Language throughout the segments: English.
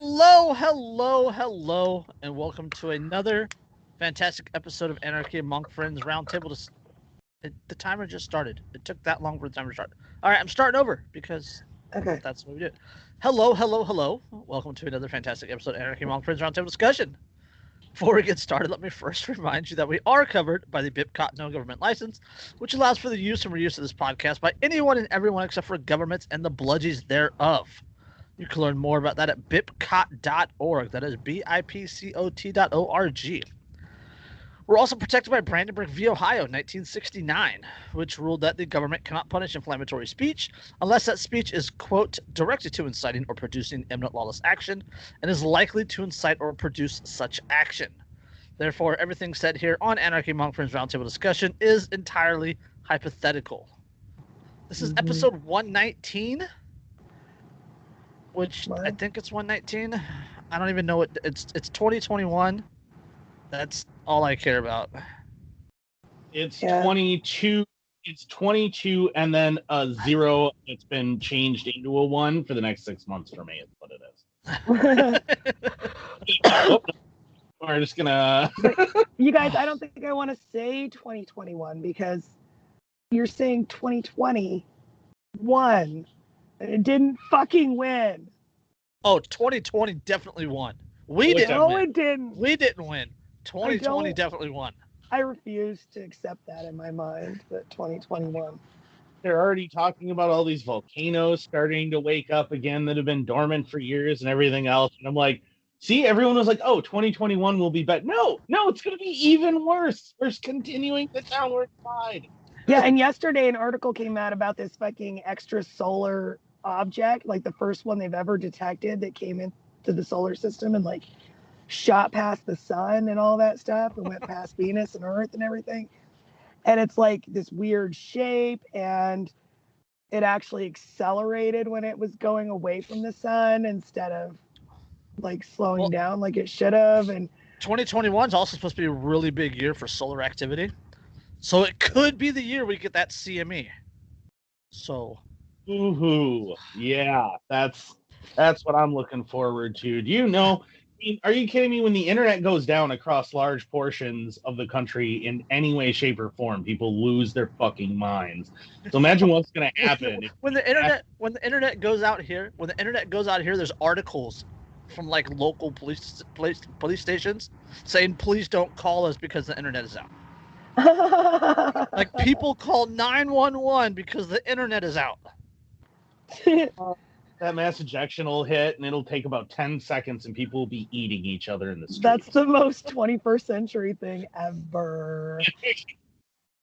Hello, hello, hello, and welcome to another fantastic episode of Anarchy Among Friends Roundtable. Dis- it, the timer just started. It took that long for the timer to start. All right, I'm starting over because Okay. that's what we do. Hello, hello, hello. Welcome to another fantastic episode of Anarchy Among Friends Roundtable discussion. Before we get started, let me first remind you that we are covered by the BIPCOT no government license, which allows for the use and reuse of this podcast by anyone and everyone except for governments and the bludgies thereof. You can learn more about that at bipcot.org. That is B I P C O T dot O R G. We're also protected by Brandenburg v. Ohio, 1969, which ruled that the government cannot punish inflammatory speech unless that speech is, quote, directed to inciting or producing imminent lawless action and is likely to incite or produce such action. Therefore, everything said here on Anarchy Among Friends Roundtable discussion is entirely hypothetical. This is Mhm. episode 119 which I think it's 119. I don't even know what it's it's 2021. That's all I care about. It's Yeah. 22. It's 22 and then a zero It's been changed into a one for the next six months for me. Is what it is. Oh, We're just gonna. you guys, I don't think I want to say 2021 because you're saying 2020 won. And it didn't fucking win. oh, 2020 definitely won. We Look didn't at No, win. it didn't. We didn't win. 2020 definitely won. I refuse to accept that in my mind that 2021. They're already talking about all these volcanoes starting to wake up again that have been dormant for years and everything else. And I'm like, see, everyone was like, oh, 2021 will be better. No, no, it's going to be even worse. We're continuing the downward slide. Yeah, and yesterday an article came out about this fucking extra solar object, like the first one they've ever detected that came into the solar system and like shot past the sun and all that stuff and went past Venus and Earth and everything. And it's like this weird shape and it actually accelerated when it was going away from the sun instead of like slowing Well- down like it should have and 2021 is also supposed to be a really big year for solar activity. So it could be the year we get that CME. So Ooh, yeah, that's that's what I'm looking forward to. Do you know? I mean, are you kidding me? When the internet goes down across large portions of the country in any way, shape, or form, people lose their fucking minds. So imagine what's going to happen. when the internet when the internet goes out here when the internet goes out here there's articles from like local police police police stations saying please don't call us because the internet is out like people call 911 because the internet is out that mass ejection will hit, and it'll take about ten seconds, and people will be eating each other in the street. That's the most 21st century thing ever.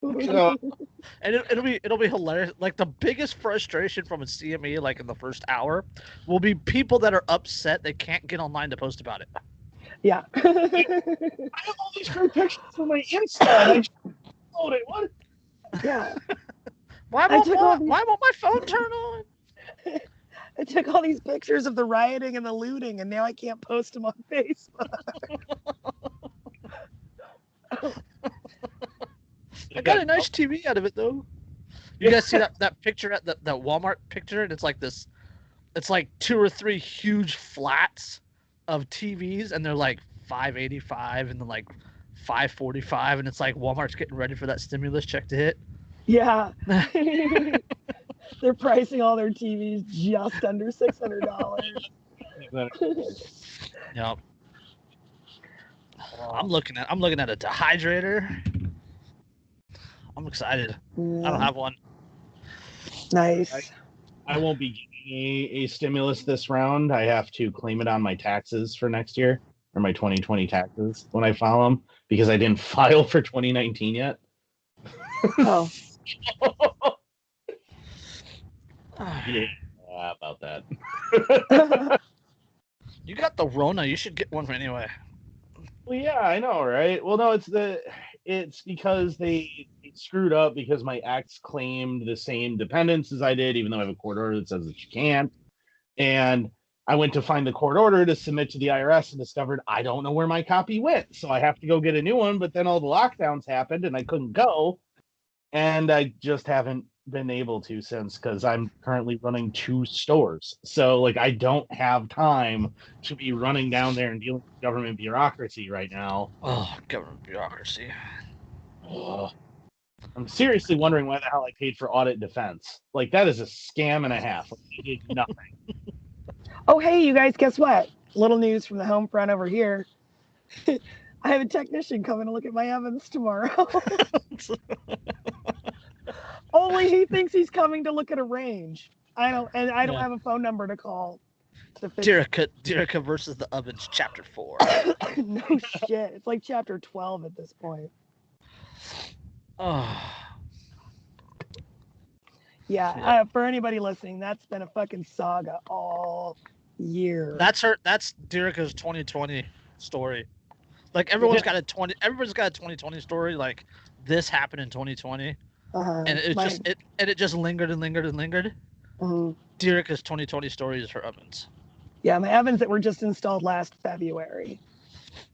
So- and it, it'll be it'll be hilarious like the biggest frustration from a cme like in the first hour will be people that are upset they can't get online to post about it yeah. I have all these great pictures for my Insta. and I just it. What? yeah. why won't, my, these- why won't my phone turn on I took all these pictures of the rioting and the looting, and now I can't post them on Facebook. I got a nice TV out of it though. You guys see that, that picture at the that Walmart picture, and it's like this, it's like two or three huge flats of TVs, and they're like five eighty five and then like five forty five, and it's like Walmart's getting ready for that stimulus check to hit. Yeah. They're pricing all their TVs just under $600. Yep. I'm looking at I'm looking at a dehydrator. I'm excited. I don't mm. have one. Nice. I won't be getting a, a stimulus this round. I have to claim it on my taxes for next year or my 2020 taxes when I file them because I didn't file for 2019 yet. Oh, yeah, ah, about that. You got the Rona. You should get one anyway. Well, yeah, I know, right? Well, no, it's the it's because they, they screwed up because my ex claimed the same dependence as I did, even though I have a court order that says that you can't. And I went to find the court order to submit to the IRS and discovered I don't know where my copy went. So I have to go get a new one. But then all the lockdowns happened and I couldn't go. And I just haven't been able to since because I'm currently running two stores. So like I don't have time to be running down there and dealing with government bureaucracy right now. Oh, government bureaucracy. Ugh. I'm seriously wondering why the hell I paid for audit defense. Like that is a scam and a half. Like, I did nothing. Oh, hey, you guys, guess what? Little news from the home front over here. I have a technician coming to look at my ovens tomorrow. Only he thinks he's coming to look at a range. I don't, and I don't Yeah. have a phone number to call. To Dyreka versus the ovens, chapter four. no shit. It's like chapter 12 at this point. Oh, Yeah, Yeah. Uh, for anybody listening, that's been a fucking saga all year. that's her. That's Dyreka's 2020 story. Like everyone's got a 20. Everyone's got a 2020 story. Like this happened in 2020, uh-huh. and it my- just it and it just lingered and lingered and lingered. mhm. Dyreka's 2020 stories for ovens. Yeah, my ovens that were just installed last February.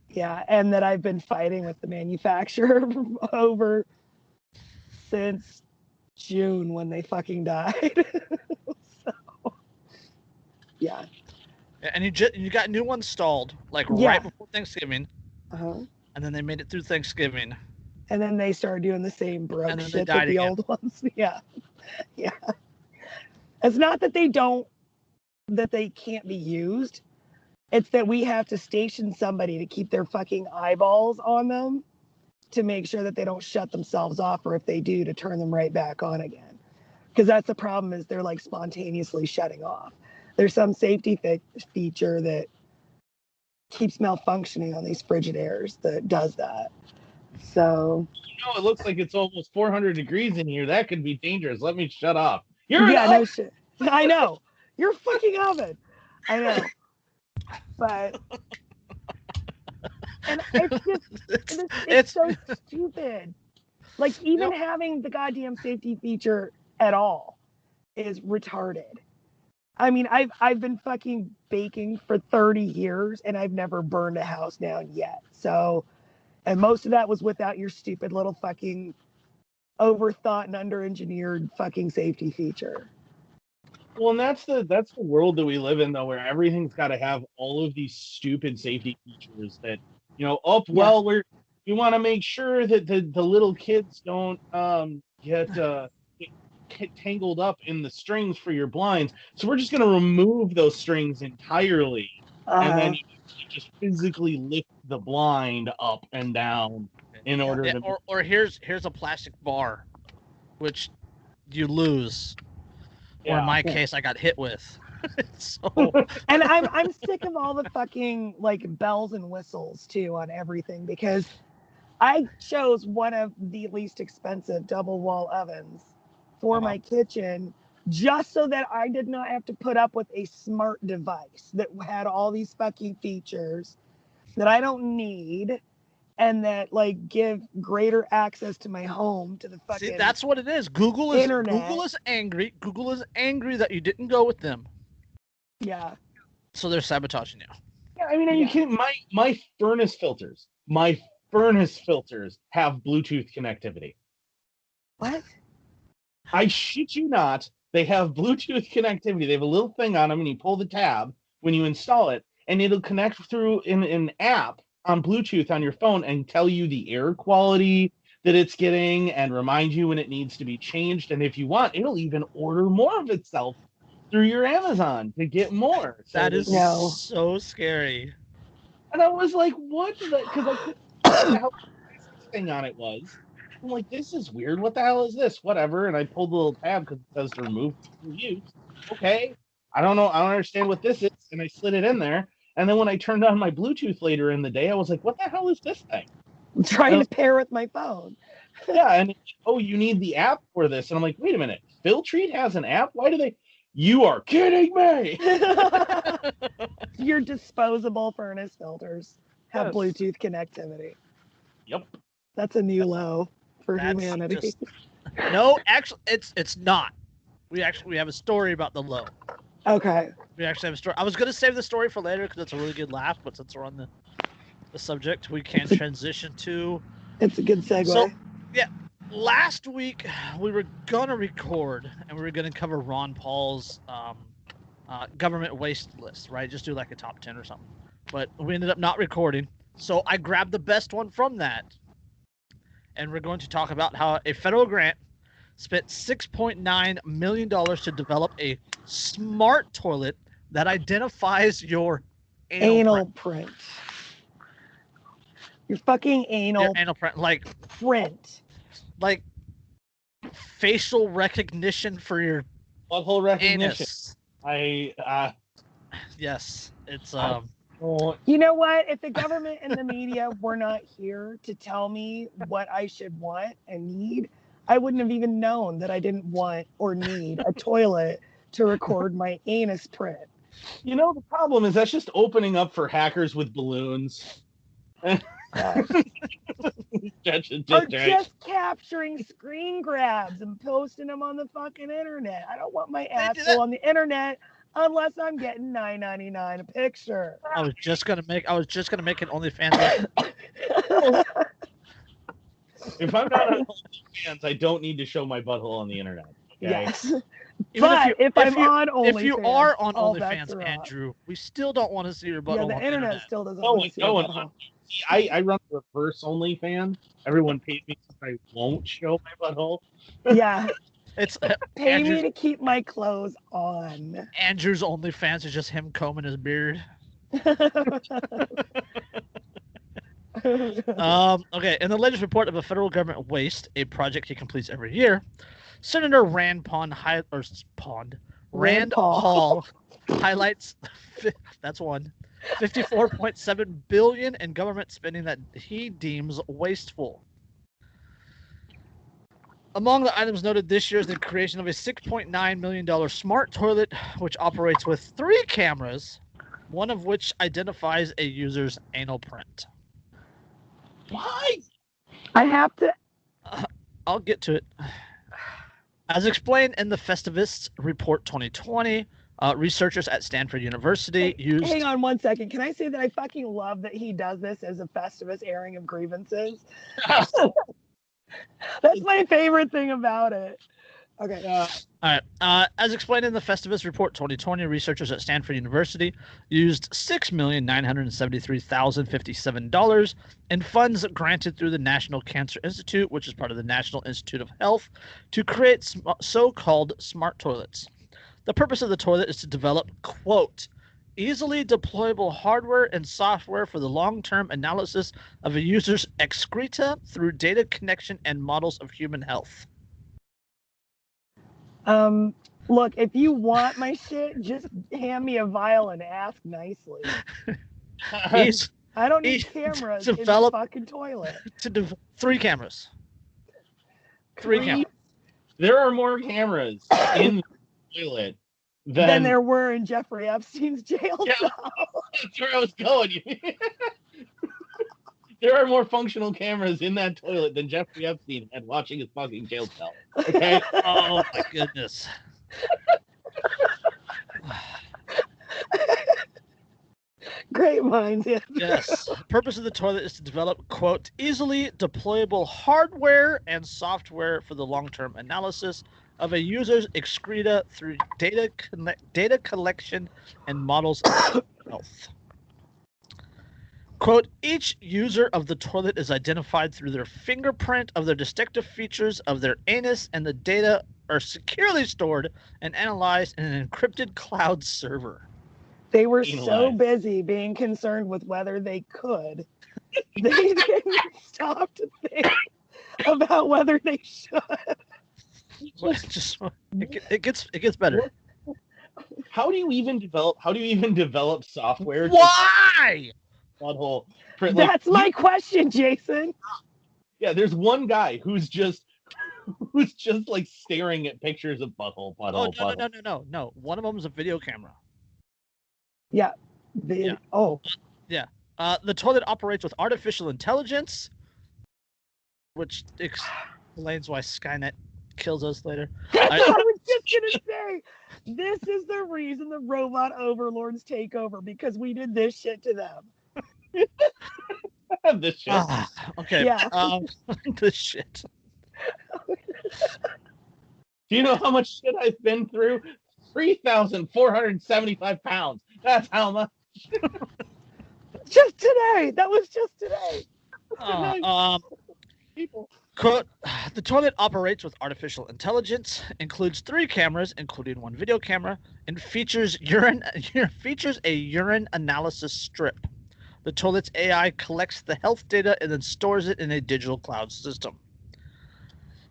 Yeah, and that I've been fighting with the manufacturer over since June when they fucking died. so, yeah. And you just you got new ones stalled like Yeah. right before Thanksgiving, Uh-huh. and then they made it through Thanksgiving. And then they started doing the same broke And then they shit that the again. old ones. Yeah. Yeah. It's not that they don't that they can't be used. It's that we have to station somebody to keep their fucking eyeballs on them to make sure that they don't shut themselves off or if they do to turn them right back on again. Because that's the problem is they're like spontaneously shutting off. There's some safety fe- feature that keeps malfunctioning on these Frigidaires that does that. So You know, it looks like it's almost 400 degrees in here. That could be dangerous. Let me shut off. You're yeah, no shit. I know. You're fucking oven. I know. But and it's just It's, it's, it's it's so stupid. Like even having the goddamn safety feature at all is retarded. I mean, I've I've been fucking baking for 30 years and I've never burned a house down yet. So and most of that was without your stupid little fucking overthought and under-engineered fucking safety feature. Well, and that's the that's the world that we live in, though, where everything's got to have all of these stupid safety features that you know. Up Yeah. well, we're we want to make sure that the the little kids don't um get uh get, get tangled up in the strings for your blinds. So we're just gonna remove those strings entirely, and Uh, then you, you just physically lift the blind up and down in order Yeah, to. or, or here's here's a plastic bar, which you lose. Or in my case, I got hit with. so and I'm I'm sick of all the fucking like bells and whistles too on everything because I chose one of the least expensive double wall ovens for Uh-huh. my kitchen just so that I did not have to put up with a smart device that had all these fucking features that I don't need and that like give greater access to my home to the fucking see, that's what it is. Google is Internet. Google is angry. Google is angry that you didn't go with them, yeah so they're sabotaging you. Yeah, I mean, are you Yeah. kidding? My my furnace filters, my furnace filters have Bluetooth connectivity. what I shit you not. They have Bluetooth connectivity. They have a little thing on them, and you pull the tab when you install it, and it'll connect through in an app on Bluetooth on your phone and tell you the air quality that it's getting and remind you when it needs to be changed. And if you want, it'll even order more of itself through your Amazon to get more. So That is No. so scary. And I was like, what? Because I couldn't figure out the this thing on it was. I'm like, this is weird. What the hell is this? Whatever. And I pulled the little tab because it says to remove use. Okay. I don't know. I don't understand what this is. And I slid it in there. And then when I turned on my Bluetooth later in the day, I was like, what the hell is this thing? I'm trying Well- to pair with my phone Yeah. And oh, you need the app for this. And I'm like, wait a minute. Filtrete has an app? Why do they? You are kidding me. Your disposable furnace filters have Yes. Bluetooth connectivity. Yep. That's a new low for That's humanity. just- No, actually, it's it's not. We actually we have a story about the low. Okay. We actually have a story. I was gonna save the story for later because it's a really good laugh, but since we're on the the subject, we can transition to It's a good segue. So- yeah, last week we were gonna record and we were gonna cover Ron Paul's um, uh, government waste list, right? Just do like a top ten or something. But we ended up not recording, so I grabbed the best one from that, and we're going to talk about how a federal grant spent six point nine million dollars to develop a smart toilet that identifies your anal, Anal print. print. Your fucking anal Your anal print, like print. like facial recognition for your Butthole recognition. anus. I uh, Yes, it's um. don't- You know what? If the government and the media were not here to tell me what I should want and need, I wouldn't have even known that I didn't want or need a toilet to record my anus print. you know the problem is that's just opening up for hackers with balloons. Uh, Just- just- or right. just capturing screen grabs and posting them on the fucking internet. I don't want my do asshole on the internet unless I'm getting nine ninety nine a picture. I was just gonna make. I was just gonna make an OnlyFans. list. If I'm not on OnlyFans, I don't need to show my butthole on the internet. Okay? Yes. Even but you- if, I'm you, on OnlyFans, if you are on all bets OnlyFans, are off. Andrew, we still don't want to see your butthole yeah, on the the internet, internet. still doesn't oh, No, want to see no, my no. butthole. See, I, I run the reverse OnlyFans. Everyone pays me so I won't show my butthole. Yeah, It's pay uh, Andrew's, me to keep my clothes on. Andrew's OnlyFans is just him combing his beard. Um, okay, in the latest report of a federal government waste, a project he completes every year, Senator Rand Pond, hi- or Pond Rand, Rand Paul. Paul highlights that's one 54.7 billion in government spending that he deems wasteful. Among the items noted this year is the creation of a 6.9 million dollar smart toilet, which operates with three cameras, one of which identifies a user's anal print. Why? I have to. I'll get to it. As explained in the Festivus Report 2020, uh, researchers at Stanford University used. Hang on one second. Can I say that I fucking love that he does this as a Festivus airing of grievances? That's my favorite thing about it. Okay. Uh, All right. Uh, as explained in the Festivus Report 2020, researchers at Stanford University used $6,973,057 in funds granted through the National Cancer Institute, which is part of the National Institute of Health, to create sm- so called smart toilets. The purpose of the toilet is to develop, quote, easily deployable hardware and software for the long term analysis of a user's excreta through data connection and models of human health. Um, look, if you want my shit, just hand me a vial and ask nicely. Eas- I don't need He cameras in the develop- fucking toilet. to dev- three cameras. Three Three cameras. there are more cameras in the toilet than than there were in Jeffrey Epstein's jail Yeah. cell. That's where I was going. There are more functional cameras in that toilet than Jeffrey Epstein had watching his fucking jail cell. Okay. Oh my goodness. Great minds, yeah. Yes. The purpose of the toilet is to develop, quote, easily deployable hardware and software for the long term analysis of a user's excreta through data connect, data collection and models of health. Quote, each user of the toilet is identified through their fingerprint of their distinctive features of their anus, and the data are securely stored and analyzed in an encrypted cloud server. They were so busy being concerned with whether they could, they didn't stop to think about whether they should. Well, it just it, it gets it gets better. How do you even develop? How do you even develop software? to Why? Butthole? Like, That's my question, Jason. yeah. There's one guy who's just who's just like staring at pictures of butthole, Oh butthole, no no butthole. no no no no! One of them is a video camera. The, Yeah. Oh, Yeah. Uh, the toilet operates with artificial intelligence, which explains why Skynet kills us later. that's I- what I was just gonna say. This is the reason the robot overlords take over because we did this shit to them. this shit. Ah, okay. Yeah. Um, this shit. Do you know how much shit I've been through? 3,475 pounds. That's how much. Just today. That was just today. Uh, um, People. Quote, the toilet operates with artificial intelligence, includes three cameras, including one video camera, and features urine features a urine analysis strip. The toilet's AI collects the health data and then stores it in a digital cloud system.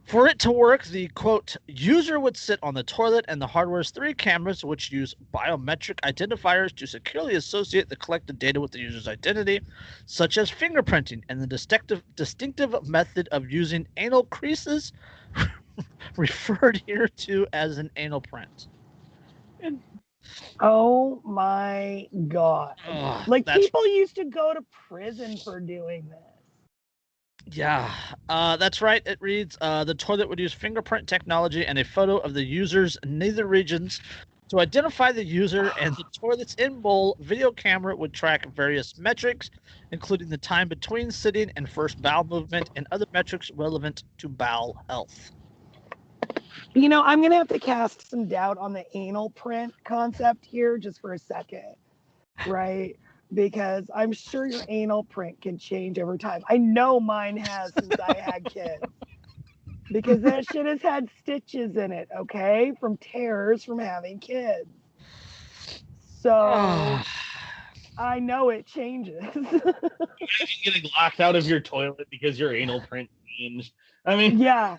For it to work, the quote user would sit on the toilet and the hardware's three cameras, which use biometric identifiers to securely associate the collected data with the user's identity, such as fingerprinting and the distinctive distinctive method of using anal creases, referred here to as an anal print. Oh my god. Ugh, Like that's- people used to go to prison for doing this. Yeah, uh, that's right. It reads uh, the toilet would use fingerprint technology and a photo of the user's nether regions to identify the user, and the toilet's in bowl video camera would track various metrics, including the time between sitting and first bowel movement and other metrics relevant to bowel health. You know, I'm gonna have to cast some doubt on the anal print concept here just for a second, right? Because I'm sure your anal print can change over time. I know mine has since I had kids. Because that shit has had stitches in it, okay? From tears from having kids. So I know it changes. Imagine getting locked out of your toilet because your anal print changed. I mean, yeah.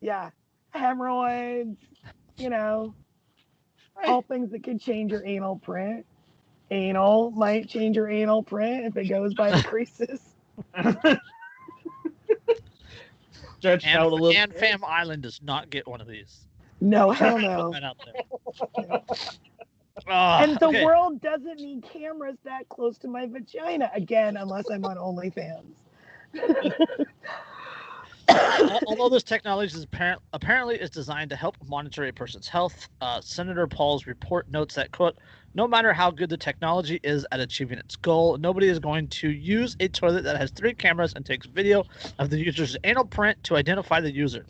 Yeah. Hemorrhoids, you know, all things that could change your anal print. Anal might change your anal print if it goes by the creases. stretched And, out a little. and bit. Fam Island does not get one of these. No, hell Put no. that out. Ah, And the okay. world doesn't need cameras that close to my vagina again, unless I'm on OnlyFans. Al- Although this technology is apparent, apparently is designed to help monitor a person's health, uh, Senator Paul's report notes that quote, no matter how good the technology is at achieving its goal, nobody is going to use a toilet that has three cameras and takes video of the user's anal print to identify the user.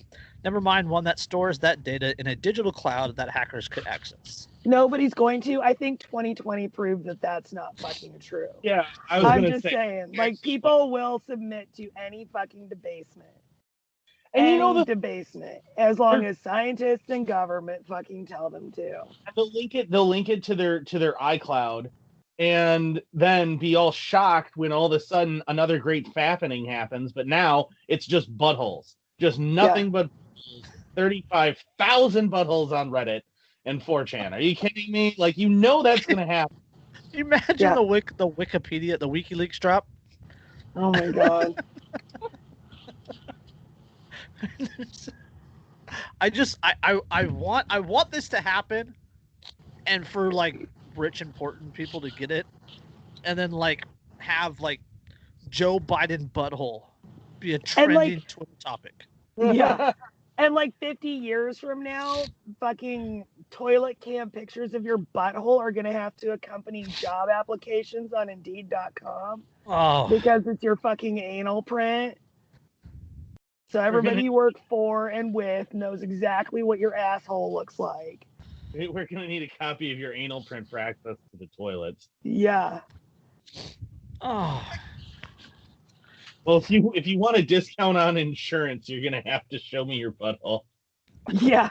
Never mind one that stores that data in a digital cloud that hackers could access. Nobody's going to. I think 2020 proved that that's not fucking true. Yeah, I was I'm just say. saying, like people will submit to any fucking debasement. And you know the debasement, as long as scientists and government fucking tell them to. they'll link it they'll link it to their to their iCloud and then be all shocked when all of a sudden another great fappening happens, but now it's just buttholes. Just nothing but buttholes. 35,000 buttholes on Reddit and 4chan. Are you kidding me? Like you know that's going to happen. Imagine Yeah. the wik the Wikipedia, the WikiLeaks drop? Oh my god. I just I, I I want I want this to happen and for like rich important people to get it and then like have like Joe Biden butthole be a trending like- Twitter topic. Yeah. and like 50 years from now, fucking toilet cam pictures of your butthole are gonna have to accompany job applications on Indeed.com Oh, because it's your fucking anal print. So everybody gonna- you work for and with knows exactly what your asshole looks like. We're going to need a copy of your anal print for access to the toilets. Yeah. oh. Well, if you if you want a discount on insurance, you're going to have to show me your butthole. Yeah.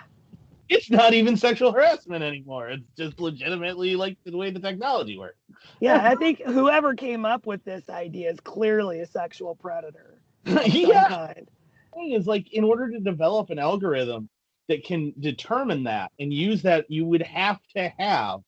It's not even sexual harassment anymore. It's just legitimately like the way the technology works. Yeah. I think whoever came up with this idea is clearly a sexual predator. yeah. kind. Thing is like in order to develop an algorithm that can determine that and use that you would have to have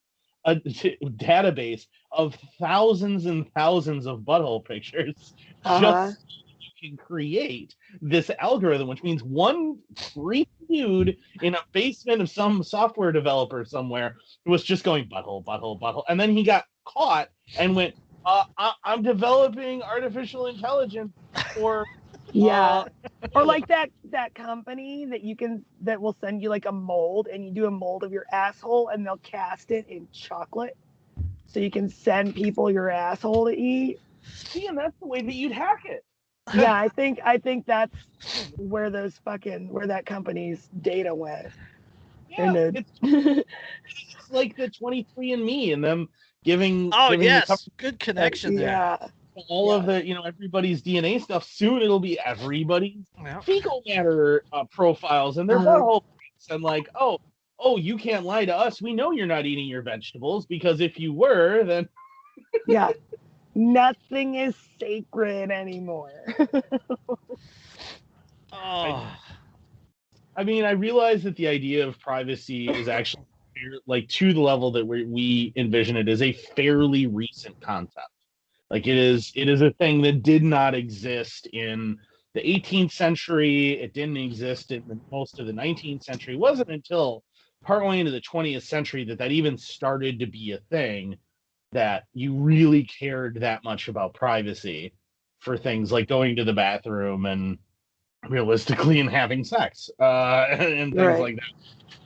a t- database of thousands and thousands of butthole pictures Uh-huh. just so you can create this algorithm which means one freak dude in a basement of some software developer somewhere was just going butthole butthole butthole and then he got caught and went uh, I- i'm developing artificial intelligence for Yeah. uh, or like that that company that you can that will send you like a mold and you do a mold of your asshole and they'll cast it in chocolate so you can send people your asshole to eat See, and that's the way that you'd hack it. yeah, I think I think that's where those fucking where that company's data went. Yeah, And it's, it's like the 23 and Me and them giving, Oh giving yes, company good connection there. yeah, all of the you know everybody's DNA stuff. Soon it'll be everybody's Yeah. fecal matter uh, profiles and their Uh-huh. butthole pics and like oh oh you can't lie to us. We know you're not eating your vegetables because if you were then yeah. Nothing is sacred anymore. Oh, I mean, I realize that the idea of privacy is actually like to the level that we, we envision it is a fairly recent concept. Like it is, it is a thing that did not exist in the 18th century. It didn't exist in the, most of the 19th century. It wasn't until partway into the 20th century that that even started to be a thing. That you really cared that much about privacy for things like going to the bathroom and realistically and having sex uh, and things Right. like that.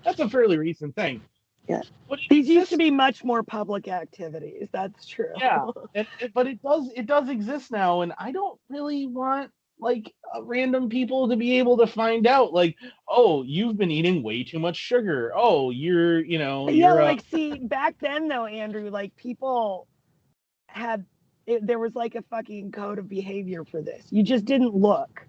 That's a fairly recent thing. Yeah. These used to be much more public activities. That's true. Yeah. but it does it does exist now, and I don't really want like uh, random people to be able to find out like, oh, you've been eating way too much sugar. Oh, you're you know yeah, you're uh, like see back then though, Andrew, like people had it, there was like a fucking code of behavior for this. You just didn't look.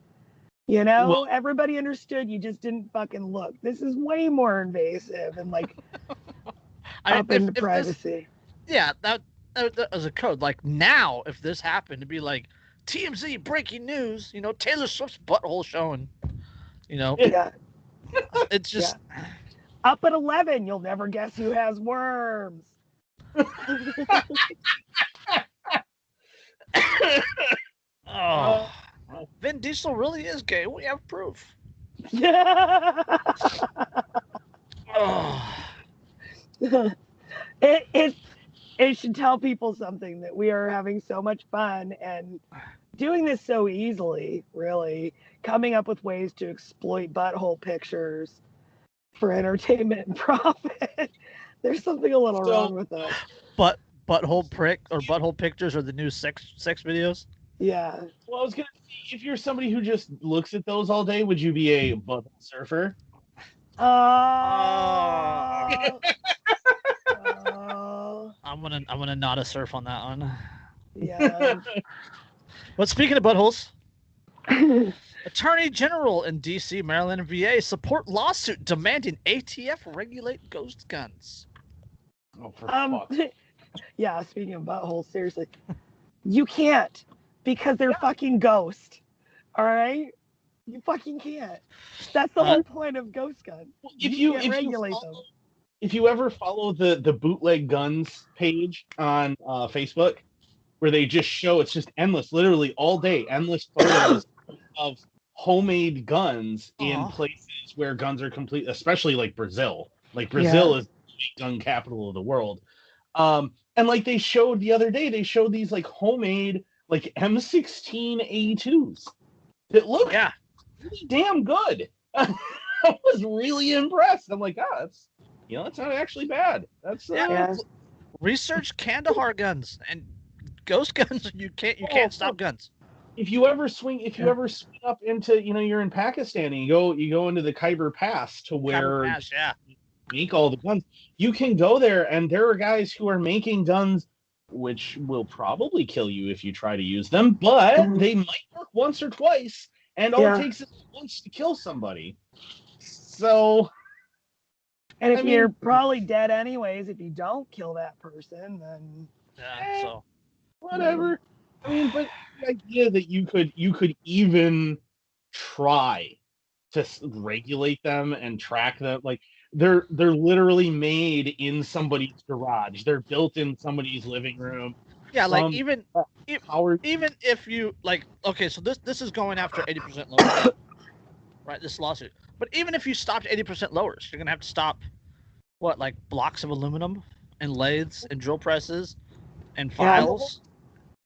You know, Well- everybody understood. You just didn't fucking look. This is way more invasive and like I up if- into if this- privacy. yeah, that, that that was a code. Like now, if this happened to be like TMZ breaking news, you know, Taylor Swift's butthole showing, you know, Yeah. it's just. Up at eleven, you'll never guess who has worms. Oh, uh, Vin Diesel really is gay. We have proof. Yeah. Oh, it, it it should tell people something that we are having so much fun and doing this so easily really coming up with ways to exploit butthole pictures for entertainment and profit there's something a little So- wrong with us but butthole prick or butthole pictures are the new sex sex videos. Yeah well, I was gonna say, if you're somebody who just looks at those all day, would you be a butthole surfer? oh, oh, I'm gonna I'm gonna not a surf on that one. yeah But speaking of buttholes, Attorney General in D.C., Maryland, and VA support lawsuit demanding ATF regulate ghost guns. Oh, for Um, fuck's yeah, speaking of buttholes, seriously, you can't because they're fucking ghost. All right, you fucking can't. That's the Uh, whole point of ghost guns. if You you can't if regulate you them. if you ever follow the the bootleg guns page on uh, Facebook, where they just show it's just endless, literally all day, endless photos of homemade guns in places where guns are complete, especially like Brazil. Like Brazil is the gun capital of the world. Um, and like they showed the other day, they showed these like homemade like M16 A2s that look Yeah, pretty damn good. I was really impressed. I'm like, ah, that's you know, that's not actually bad. That's uh, Yeah. research Kandahar guns and ghost guns. You can't you Oh, can't stop guns. if you ever swing if you Yeah. ever swing up into you know you're in Pakistan and you go you go into the Khyber Pass to where Pass, yeah. make all the guns. You can go there and there are guys who are making guns which will probably kill you if you try to use them, but Mhm. they might work once or twice, and all Yeah. it takes is once to kill somebody. So And if I you're mean- probably dead anyways, if you don't kill that person, then Yeah. So whatever. I mean, but the idea that you could you could even try to regulate them and track them, like they're they're literally made in somebody's garage. They're built in somebody's living room. yeah, like Um, even Howard, even if you like okay so this this is going after 80% lowers right this lawsuit but even if you stopped 80% lowers you're gonna have to stop what like blocks of aluminum and lathes and drill presses and Yeah. files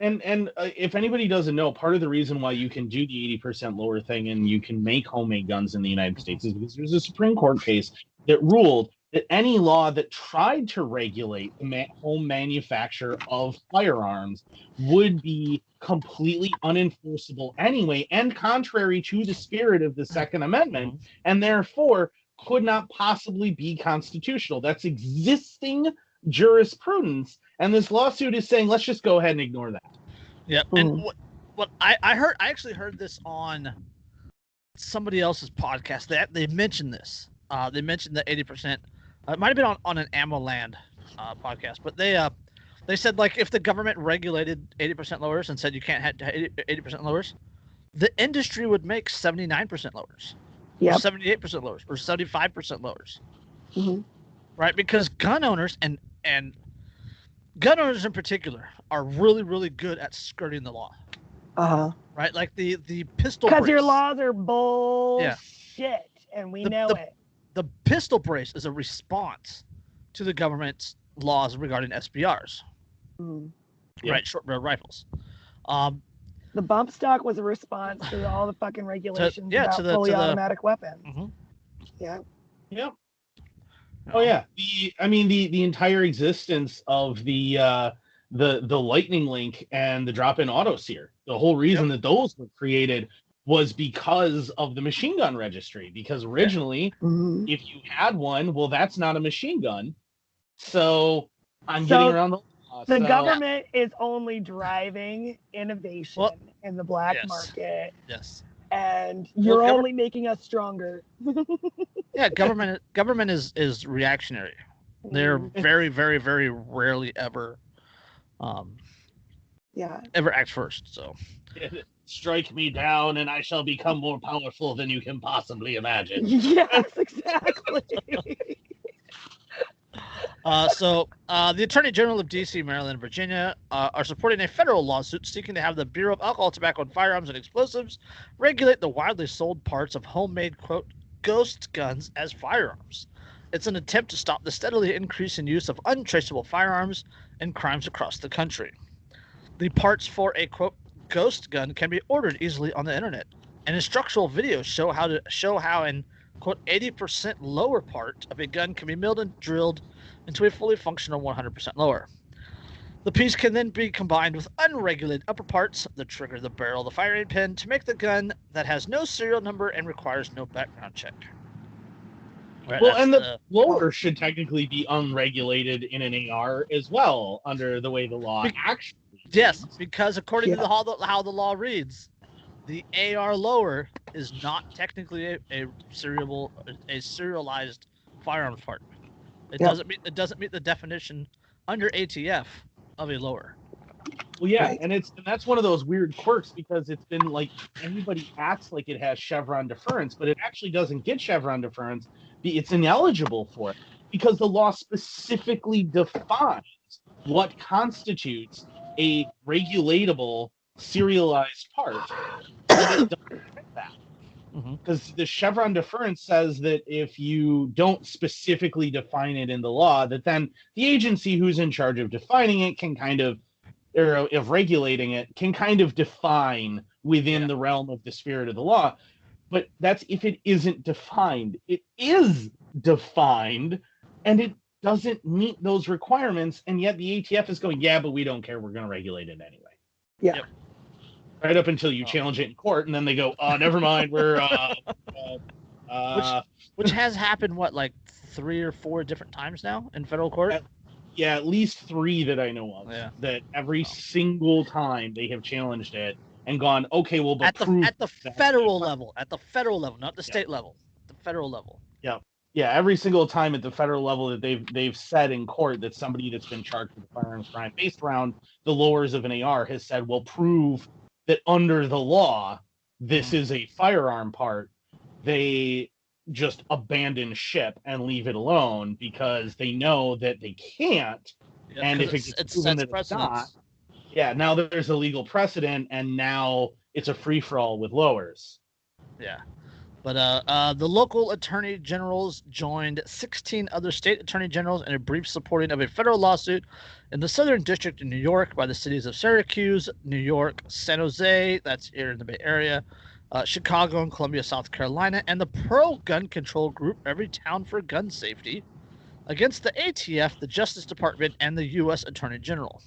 and and uh, if anybody doesn't know, part of the reason why you can do the eighty percent lower thing and you can make homemade guns in the United States is because there's a Supreme Court case that ruled that any law that tried to regulate the ma- home manufacture of firearms would be completely unenforceable anyway and contrary to the spirit of the Second Amendment, and therefore could not possibly be constitutional. That's existing jurisprudence. And this lawsuit is saying, let's just go ahead and ignore that. Yeah, Mhm. and what what I I heard I actually heard this on somebody else's podcast. that they mentioned this. Uh, they mentioned the eighty percent. Uh, it might have been on on an Ammo Land uh, podcast, but they uh they said like if the government regulated eighty percent lowers and said you can't have eighty percent lowers, the industry would make seventy nine percent lowers, or Yep. seventy eight percent lowers, or seventy five percent lowers. Mhm. right? Because gun owners and and gun owners in particular are really really good at skirting the law, Uh-huh. right? Like the the pistol Because your laws are bullshit, and we The- know the- it. The pistol brace is a response to the government's laws regarding SBRs, Mm. Yeah. right? Short barrel rifles. Um, The bump stock was a response to all the fucking regulations yeah, about to the- fully to the- automatic weapons. mhm. Yeah. Yep. Oh yeah. The I mean the the entire existence of the uh the the lightning link and the drop-in auto sear. The whole reason that those were created was because of the machine gun registry. Because originally, Mhm. if you had one, well, that's not a machine gun. So I'm So getting around the law. The so- government is only driving innovation Well, in the black yes. market, yes. and you're govern- only making us stronger. Yeah, government government is is reactionary. They're Mm, very very very rarely ever um yeah. ever act first. So strike me down and I shall become more powerful than you can possibly imagine. Yes, exactly. Uh, so, uh, the Attorney General of D.C., Maryland, and Virginia uh, are supporting a federal lawsuit seeking to have the Bureau of Alcohol, Tobacco, and Firearms and Explosives regulate the widely sold parts of homemade, quote, ghost guns as firearms. It's an attempt to stop the steadily increasing use of untraceable firearms and crimes across the country. The parts for a, quote, ghost gun can be ordered easily on the internet, and instructional videos show how to show how an, quote, 80% lower part of a gun can be milled and drilled into a fully functional 100% lower. The piece can then be combined with unregulated upper parts, the trigger, the barrel, the firing pin, to make the gun that has no serial number and requires no background check. Right, Well, that's and the lower should technically be unregulated in an AR as well, under the way the law Be- actually. Yes, because according to the how, the how the law reads, the AR lower is not technically a, a serial a serialized firearms part. It Yeah. doesn't meet it doesn't meet the definition under ATF of a lower. Well, yeah, Right. and it's and that's one of those weird quirks because it's been like everybody acts like it has Chevron deference, but it actually doesn't get Chevron deference. It's ineligible for it because the law specifically defines what constitutes a regulatable serialized part. And it doesn't fit that. Mm-hmm. Because the Chevron deference says that if you don't specifically define it in the law, that then the agency who's in charge of defining it can kind of or of regulating it can kind of define within Yeah. the realm of the spirit of the law. But that's if it isn't defined. It is defined and it doesn't meet those requirements. And yet the ATF is going, yeah, but we don't care. We're going to regulate it anyway. Yeah. Yep. Right up until you Oh. challenge it in court. And then they go, oh, never mind. We're, uh, uh, uh, which has happened what like three or four different times now in federal court. At- yeah, at least three that I know of. Yeah. That every single time they have challenged it and gone, okay, well, but At the at the federal level, at the federal level, not the Yeah. state level, the federal level. yeah, every single time at the federal level that they've they've said in court that somebody that's been charged with a firearms crime based around the lowers of an AR has said, well, prove that under the law this mm. is a firearm part. They just abandon ship and leave it alone because they know that they can't. Yeah, And if it it's, gets it's proven that it's precedents. Yeah, now there's a legal precedent, and now it's a free for all with lowers. Yeah. But uh, uh, the local attorney generals joined 16 other state attorney generals in a brief supporting of a federal lawsuit in the Southern District in New York by the cities of Syracuse, New York, San Jose, that's here in the Bay Area, uh, Chicago, and Columbia, South Carolina, and the pro gun control group Everytown for Gun Safety, against the ATF, the Justice Department, and the U.S. Attorney General.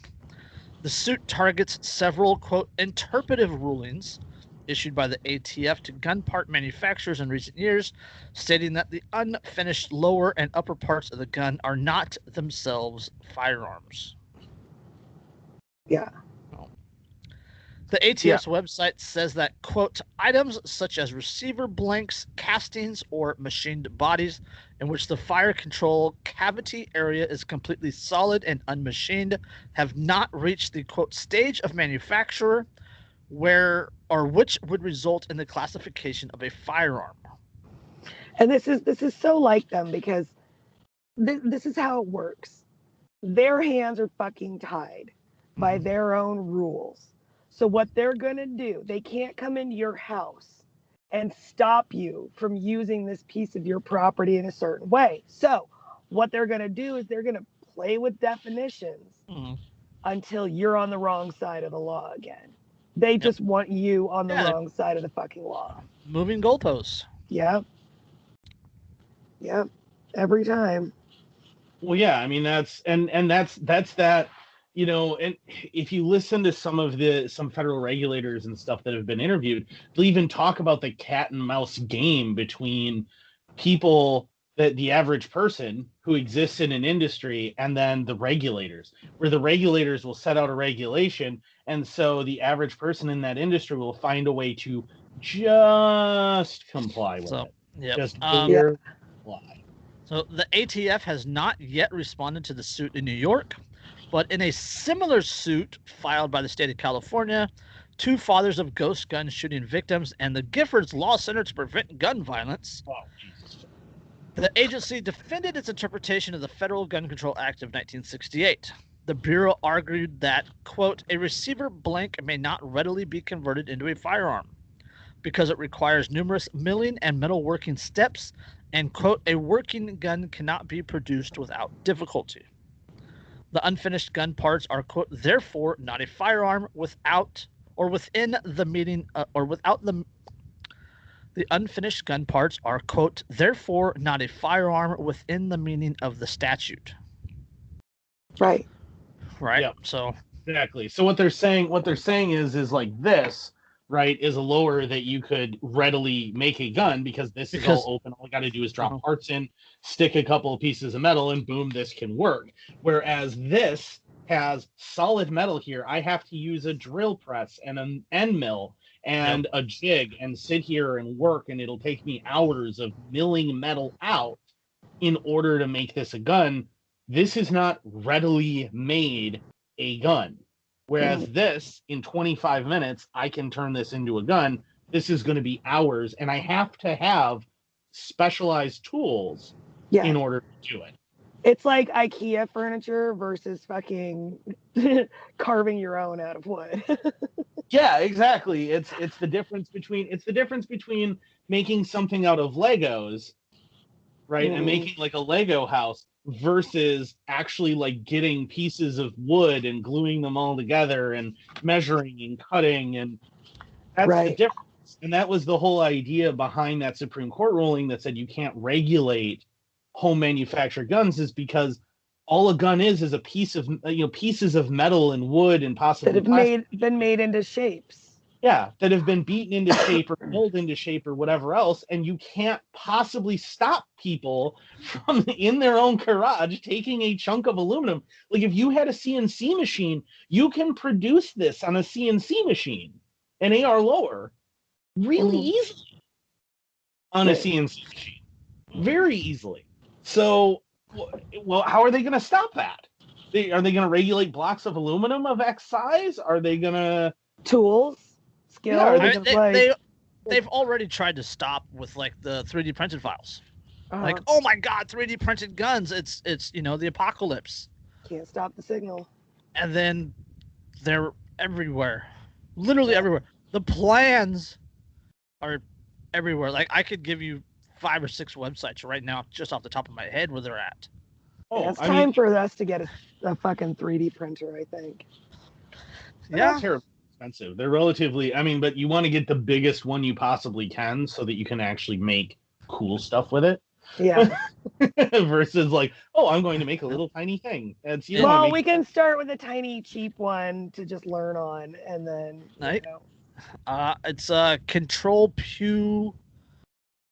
The suit targets several, quote, interpretive rulings issued by the ATF to gun part manufacturers in recent years, stating that the unfinished lower and upper parts of the gun are not themselves firearms. Yeah. The ATF's website says that, quote, items such as receiver blanks, castings, or machined bodies in which the fire control cavity area is completely solid and unmachined have not reached the, quote, stage of manufacturer where or which would result in the classification of a firearm. And this is this is so like them because th- this is how it works. Their hands are fucking tied by Mhm. their own rules. So what they're going to do, they can't come into your house and stop you from using this piece of your property in a certain way. So what they're going to do is they're going to play with definitions Mhm. until you're on the wrong side of the law again. They just want you on the Yeah, wrong side of the fucking law. Moving goalposts. Yep. Yep. Every time. Well, yeah, I mean that's and and that's that's that, you know, and if you listen to some of the some federal regulators and stuff that have been interviewed, they'll even talk about the cat and mouse game between people that the average person who exists in an industry and then the regulators, where the regulators will set out a regulation, and so the average person in that industry will find a way to just comply with So, it. Yep. Just Um, comply. So the ATF has not yet responded to the suit in New York, but in a similar suit filed by the state of California, two fathers of ghost gun shooting victims and the Giffords Law Center to Prevent Gun Violence, Oh. The agency defended its interpretation of the Federal Gun Control Act of 1968. The Bureau argued that, quote, a receiver blank may not readily be converted into a firearm because it requires numerous milling and metalworking steps and quote a working gun cannot be produced without difficulty the unfinished gun parts are quote therefore not a firearm without or within the meaning uh, or without the the unfinished gun parts are quote therefore not a firearm within the meaning of the statute Right. right Yep. so Exactly. So what they're saying, what they're saying is, is like this, right? Is a lower that you could readily make a gun because this Because- is all open. All you got to do is drop Uh-huh. parts in, stick a couple of pieces of metal, and boom, this can work. Whereas this has solid metal here. I have to use a drill press and an end mill and a jig and sit here and work, and it'll take me hours of milling metal out in order to make this a gun. This is not readily made a gun. Whereas mm-hmm. this, in 25 minutes, I can turn this into a gun. This is going to be hours, and I have to have specialized tools Yeah. in order to do it. It's like IKEA furniture versus fucking carving your own out of wood. Yeah, exactly. It's it's the difference between it's the difference between making something out of Legos, right, and Mhm. making like a Lego house versus actually like getting pieces of wood and gluing them all together and measuring and cutting and that's the difference. And that was the whole idea behind that Supreme Court ruling that said you can't regulate home manufactured guns is because all a gun is is a piece of you know pieces of metal and wood and possibly that have plastic made been made into shapes. yeah, that have been beaten into shape or molded into shape or whatever else, and you can't possibly stop people from in their own garage taking a chunk of aluminum. Like if you had a CNC machine, you can produce this on a CNC machine, an AR lower, really Mhm. easily on a CNC machine, very easily. So, well, how are they going to stop that? They, are they going to regulate blocks of aluminum of X size? Are they going to Tools, skills, Yeah, are I mean, of they, like, they they've already tried to stop with like the 3d printed files. Uh, like oh my god 3d printed guns. It's it's you know the apocalypse. Can't stop the signal. and then they're everywhere. Literally everywhere. The plans are everywhere. Like i could give you five or six websites right now just off the top of my head where they're at Oh, Yeah, it's I time mean, for us to get a, a fucking 3D printer, I think. they're yeah not expensive. They're relatively, I mean, but you want to get the biggest one you possibly can so that you can actually make cool stuff with it. Yeah. versus like, oh, I'm going to make a little tiny thing. It's you know, well, make- we can start with a tiny cheap one to just learn on, and then you Right. know, Uh, it's uh Control Pew.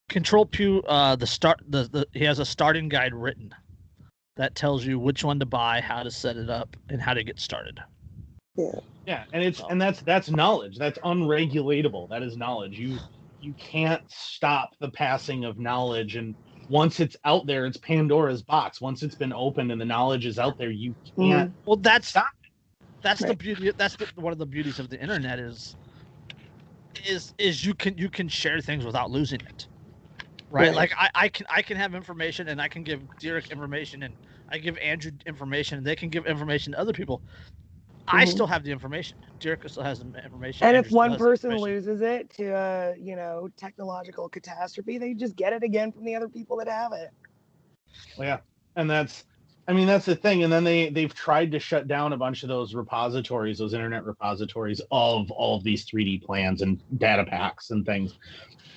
Control Pew. Uh, the start. The, the he has a starting guide written that tells you which one to buy, how to set it up, and how to get started. Yeah, yeah, and it's So- and that's that's knowledge. That's unregulatable. That is knowledge. You you can't stop the passing of knowledge and once it's out there, it's Pandora's box. Once it's been opened and the knowledge is out there, you can't Well, that's stop. that's the beauty. That's the, one of the beauties of the internet is is is you can you can share things without losing it. Right? Right. Like I, I can I can have information and I can give Derek information and I give Andrew information and they can give information to other people. I Mhm. still have the information. Derek still has the information. and Andrew if one person loses it to a you know technological catastrophe, they just get it again from the other people that have it. Yeah, and that's, I mean, that's the thing. And then they they've tried to shut down a bunch of those repositories, those internet repositories of all of these 3D plans and data packs and things.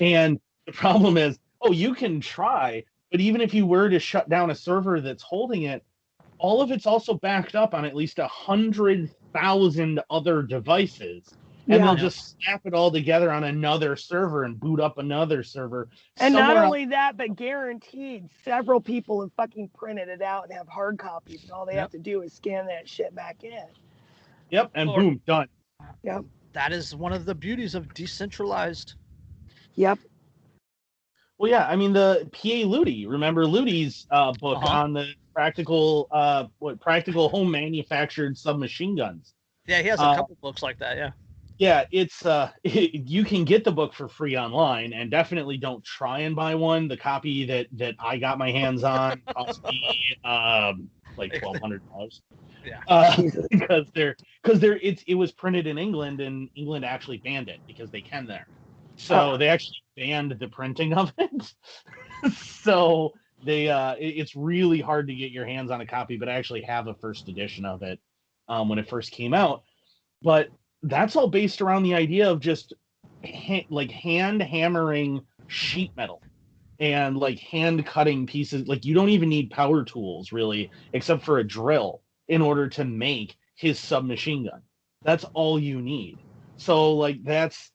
And the problem is, oh, you can try, but even if you were to shut down a server that's holding it, all of it's also backed up on at least a hundred thousand other devices. And Yeah. they'll just snap it all together on another server and boot up another server. And not somewhere else. only that, but guaranteed several people have fucking printed it out and have hard copies, and all they Yep. have to do is scan that shit back in. Yep, and Or- boom, done. Yep. That is one of the beauties of decentralized. Yep. Well, yeah, I mean the PA Luty. Remember Luty's uh, book Uh-huh. on the practical, uh, what practical home manufactured submachine guns. Yeah, he has a Uh, couple books like that. Yeah. Yeah, it's uh, you can get the book for free online, and definitely don't try and buy one. The copy that that I got my hands on cost me um like twelve hundred dollars. Yeah. Uh, because they're because they're it's it was printed in England and England actually banned it because they can there. So Oh. they actually banned the printing of it. so they uh it- it's really hard to get your hands on a copy, but I actually have a first edition of it um when it first came out. But that's all based around the idea of just ha- like hand hammering sheet metal and like hand cutting pieces like you don't even need power tools really except for a drill in order to make his submachine gun that's all you need so like that's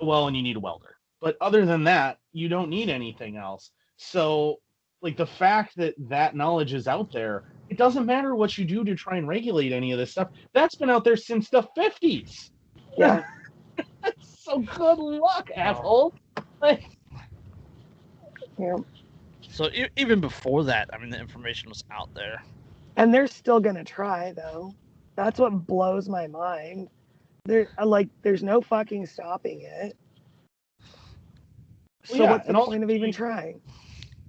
well and you need a welder but other than that you don't need anything else so like the fact that that knowledge is out there it doesn't matter what you do to try and regulate any of this stuff that's been out there since the 50s Yeah. so good luck asshole yeah. So e- even before that, I mean, the information was out there. And they're still gonna try though. That's what blows my mind. There, uh, like, there's no fucking stopping it. So yeah, what's the point of even trying?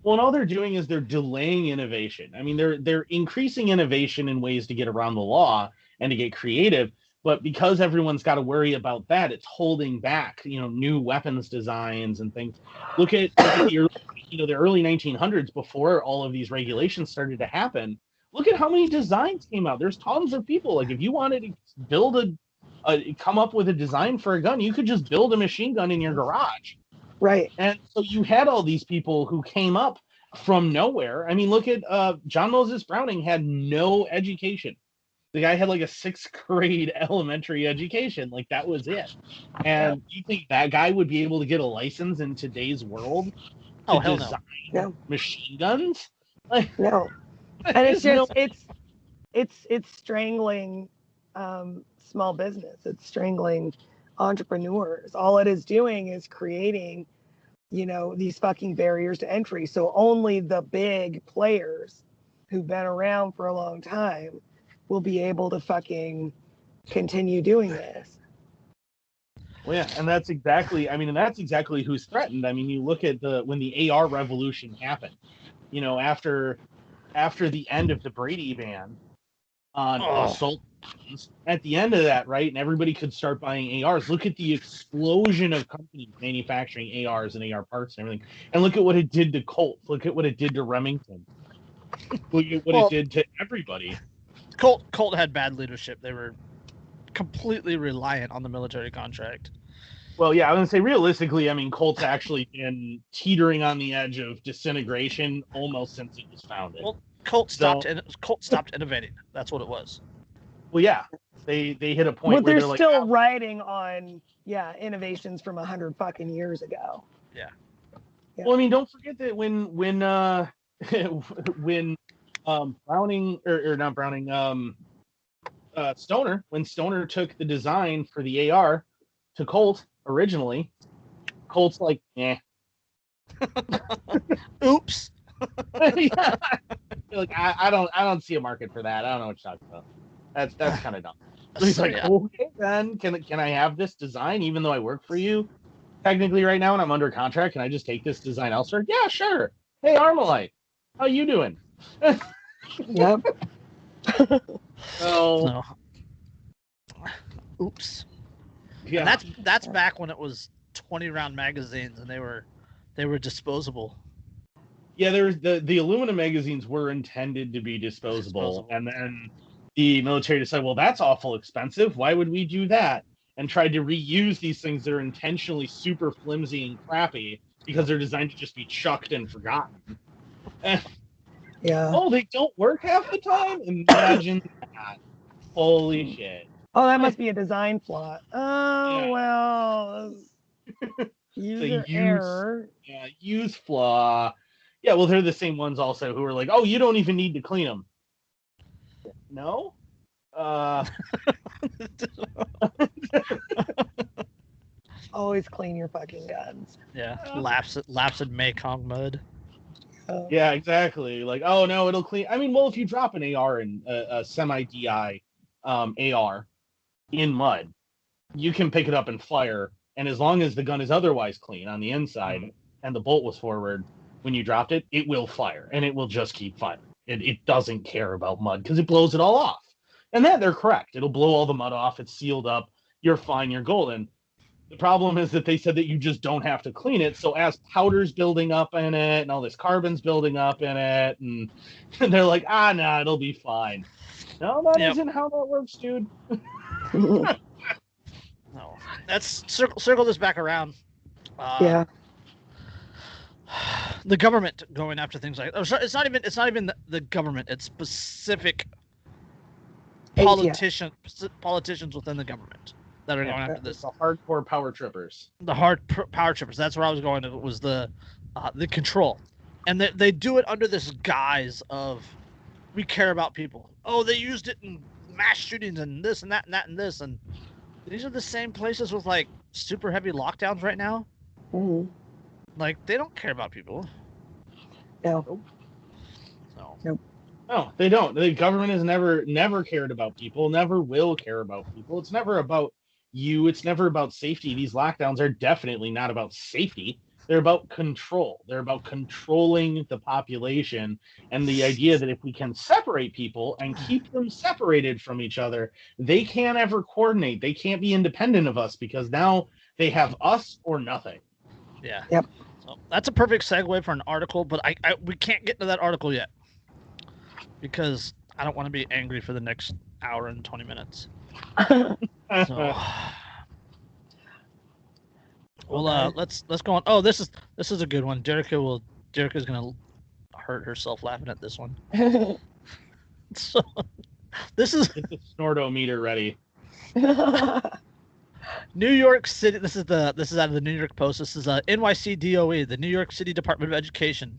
Well, and all they're doing is they're delaying innovation. I mean, they're they're increasing innovation in ways to get around the law and to get creative, but because everyone's got to worry about that, it's holding back, you know, new weapons designs and things. Look at, look at the early, you know the early 1900s before all of these regulations started to happen. Look at how many designs came out. There's tons of people. Like if you wanted to build a, a come up with a design for a gun, you could just build a machine gun in your garage. Right. And so you had all these people who came up from nowhere. I mean, look at uh, John Moses Browning had no education. The guy had like a sixth grade elementary education. Like that was it. And you think that guy would be able to get a license in today's world? to Oh hell no! design No. Machine guns? Like, No. And it's there's no- just it's it's it's strangling um, small business. It's strangling entrepreneurs. All it is doing is creating, you know, these fucking barriers to entry. So only the big players who've been around for a long time will be able to fucking continue doing this. Well, yeah, and that's exactly. I mean, and that's exactly who's threatened. I mean, you look at the when the AR revolution happened. You know, after after the end of the Brady ban on Oh. assault at the end of that, right, and everybody could start buying ARs. Look at the explosion of companies manufacturing ARs and AR parts and everything, and look at what it did to Colt. Look at what it did to Remington. Look at what Well- it did to everybody. Colt Colt had bad leadership. They were completely reliant on the military contract. Well, yeah, I was gonna say realistically, I mean, Colt's actually been teetering on the edge of disintegration almost since it was founded. Well, Colt stopped. So- in, Colt stopped innovating. That's what it was. Well, yeah, they they hit a point But where they're they're like, still "Oh, riding on yeah innovations from a hundred fucking years ago. Yeah. Well, I mean, don't forget that when when uh when um Browning or, or not Browning um uh Stoner when Stoner took the design for the AR to Colt originally, Colt's like, yeah. Oops. yeah. like I, I don't I don't see a market for that. I don't know what you're talking about. That's that's kind of dumb. So he's So, like, yeah. okay, then can can I have this design even though I work for you? Technically, right now, and I'm under contract. Can I just take this design elsewhere? Yeah, sure. Hey, Armalite, how you doing? Yep. So No. Oops. yeah, And that's that's back when it was 20 round magazines and they were they were disposable. Yeah. There's the the aluminum magazines were intended to be disposable, Disposable. and then the military decided, well, that's awful expensive. Why would we do that? And tried to reuse these things that are intentionally super flimsy and crappy because they're designed to just be chucked and forgotten. Eh. Yeah. oh, they don't work half the time. Imagine that. Holy shit. Oh, that must be a design flaw. Oh Yeah. well. User use- error. Yeah, use flaw. Yeah, well, they're the same ones also who are like, oh, you don't even need to clean them. No. Uh, Always clean your fucking guns. yeah. Laps laps in Mekong mud. Oh. yeah, exactly. Like, oh no, it'll clean. I mean, well, if you drop an AR in a, a semi DI um, AR in mud, you can pick it up and fire. And as long as the gun is otherwise clean on the inside and the bolt was forward when you dropped it, it will fire and it will just keep firing. It, it doesn't care about mud because it blows it all off. And that they're correct. It'll blow all the mud off. It's sealed up. You're fine. You're golden. The problem is that they said that you just don't have to clean it. So as powder's building up in it and all this carbon's building up in it, and, they're like, ah, nah, it'll be fine. No, that Yep. not how that works, dude. No. That's circle circle this back around. Uh, yeah. the government going after things like oh, sorry, it's not even it's not even the, the government it's specific ATF. politician politicians within the government that are going after this the hardcore power trippers. the hard pr- power trippers that's where i was going to was the uh, the control and they, they do it under this guise of we care about people oh they used it in mass shootings and this and that and that and this and these are the same places with like super heavy lockdowns right now Mhm. Like they don't care about people No. so No, they don't. The government has never never cared about people, never will care about people. It's never about you, it's never about safety. These lockdowns are definitely not about safety. They're about control. They're about controlling the population and the idea that if we can separate people and keep them separated from each other, they can't ever coordinate. They can't be independent of us because now they have us or nothing. Yeah. Yep. So that's a perfect segue for an article, but I, I we can't get to that article yet because I don't want to be angry for the next hour and twenty minutes. So, well, uh, let's let's go on. Oh, this is this is a good one. Jericho will Jericho's gonna hurt herself laughing at this one. So this is Get the snortometer ready. New York City. This is the this is out of the New York Post. This is uh, a NYC DOE, the New York City Department of Education.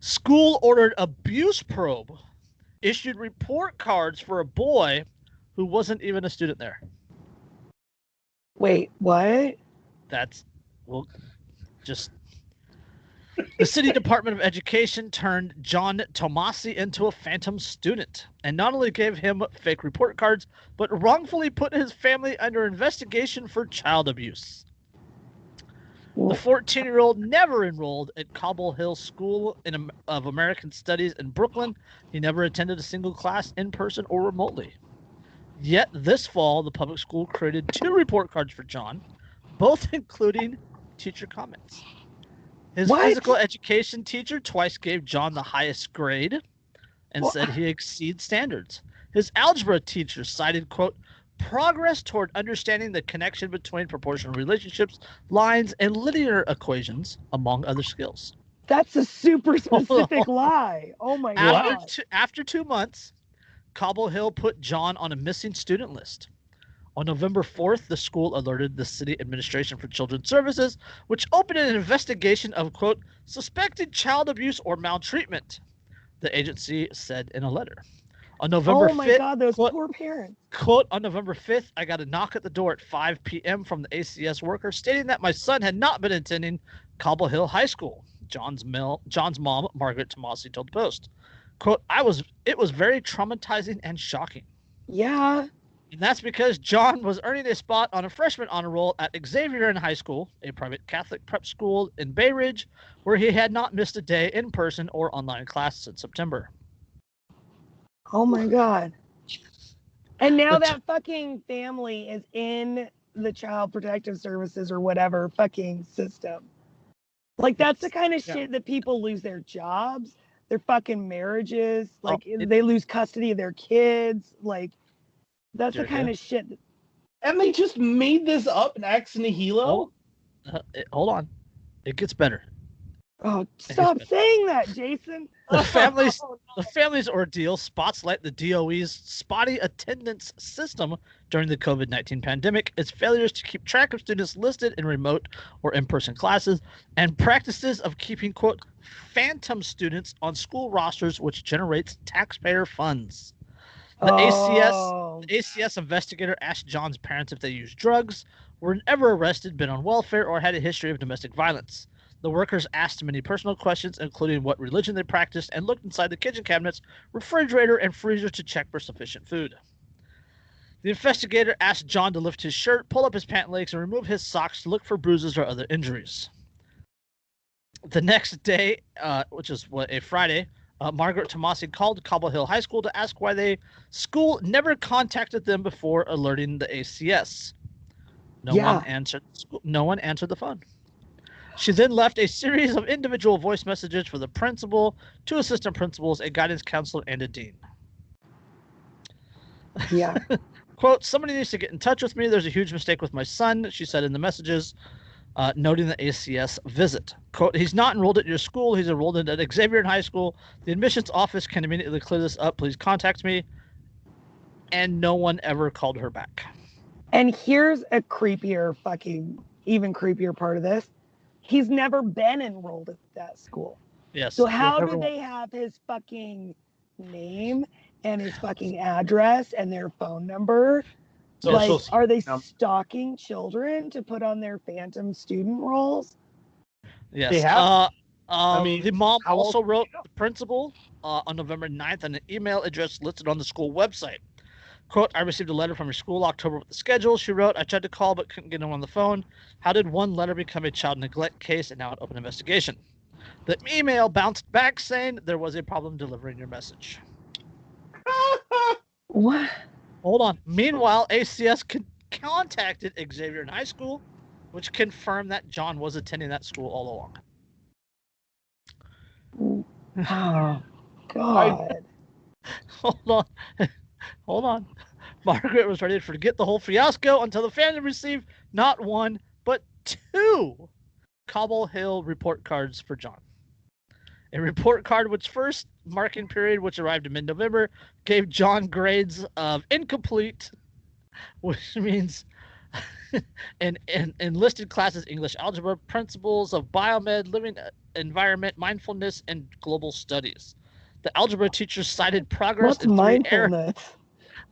School ordered abuse probe, issued report cards for a boy who wasn't even a student there. Wait, what? That's well, just the city department of education turned John Tomasi into a phantom student and not only gave him fake report cards, but wrongfully put his family under investigation for child abuse. The 14 year old never enrolled at Cobble Hill School in, of American Studies in Brooklyn. He never attended a single class in person or remotely. Yet this fall, the public school created two report cards for John, both including teacher comments. His What? physical education teacher twice gave John the highest grade and said he exceeds standards. His algebra teacher cited, quote, progress toward understanding the connection between proportional relationships, lines, and linear equations, among other skills. That's a super specific lie. Oh my After god. two, after two months, Cobble Hill put John on a missing student list. On November 4th, the school alerted the City Administration for Children's Services, which opened an investigation of, quote, suspected child abuse or maltreatment, the agency said in a letter. On November oh my 5th, god, those what- poor parents. quote, on November 5th, I got a knock at the door at 5 p.m. from the ACS worker stating that my son had not been attending Cobble Hill High School. John's, mil- John's mom, Margaret Tomasi, told the Post. Quote, I was, it was very traumatizing and shocking. Yeah. And that's because John was earning a spot on a freshman honor roll at Xaverian High School, a private Catholic prep school in Bay Ridge, where he had not missed a day in person or online class since September. Oh my god. And now that fucking family is in the child protective services or whatever fucking system. Like that's the kind of Yeah. shit that people lose their jobs, their fucking marriages, Oh, like it- they lose custody of their kids. Like that's the kind of shit. that- And they just made this up in ex nihilo. Oh, uh, hold on. It gets better. Oh, stop saying that, Jason. The family's the family's ordeal spotlight the DOE's spotty attendance system during the COVID 19 pandemic, its failures to keep track of students listed in remote or in person classes, and practices of keeping, quote, phantom students on school rosters, which generates taxpayer funds. The ACS Oh, The ACS investigator asked John's parents if they used drugs, were ever arrested, been on welfare, or had a history of domestic violence. The workers asked many personal questions, including what religion they practiced, and looked inside the kitchen cabinets, refrigerator, and freezer to check for sufficient food. The investigator asked John to lift his shirt, pull up his pant legs, and remove his socks to look for bruises or other injuries. The next day, uh, which is what a Friday, uh, Margaret Tomasi called Cobble Hill High School to ask why the school never contacted them before alerting the ACS. No Yeah. one answered. No one answered the phone. She then left a series of individual voice messages for the principal, two assistant principals, a guidance counselor, and a dean. yeah. Quote, somebody needs to get in touch with me. There's a huge mistake with my son, she said in the messages, uh, noting the ACS visit. Quote, he's not enrolled at your school. He's enrolled at Xaverian high school. The admissions office can immediately clear this up. Please contact me. And no one ever called her back. And here's a creepier, fucking, even creepier part of this. He's never been enrolled at that school. Yes. So how do they have his fucking name and his fucking address and their phone number? Social like, are they num- stalking children to put on their phantom student roles? Yes. They have- Uh, uh, mean, the mom how also would wrote you know? the principal uh, on November 9th on an email address listed on the school website. Quote, I received a letter from your school October with the schedule. She wrote, I tried to call but couldn't get him on the phone. How did one letter become a child neglect case and now an open investigation? The email bounced back saying there was a problem delivering your message. What? Hold on. Meanwhile, ACS con- contacted Xaverian high school, which confirmed that John was attending that school all along. Oh, God. Hold on. Hold on. Margaret was ready to forget the whole fiasco until the family received not one, but two Cobble Hill report cards for John. A report card which first marking period, which arrived in mid November, gave John grades of incomplete, which means in, in, in listed classes English algebra, principles of biomed, living uh, environment, mindfulness, and global studies. The algebra teacher cited progress What's in three areas. mindfulness?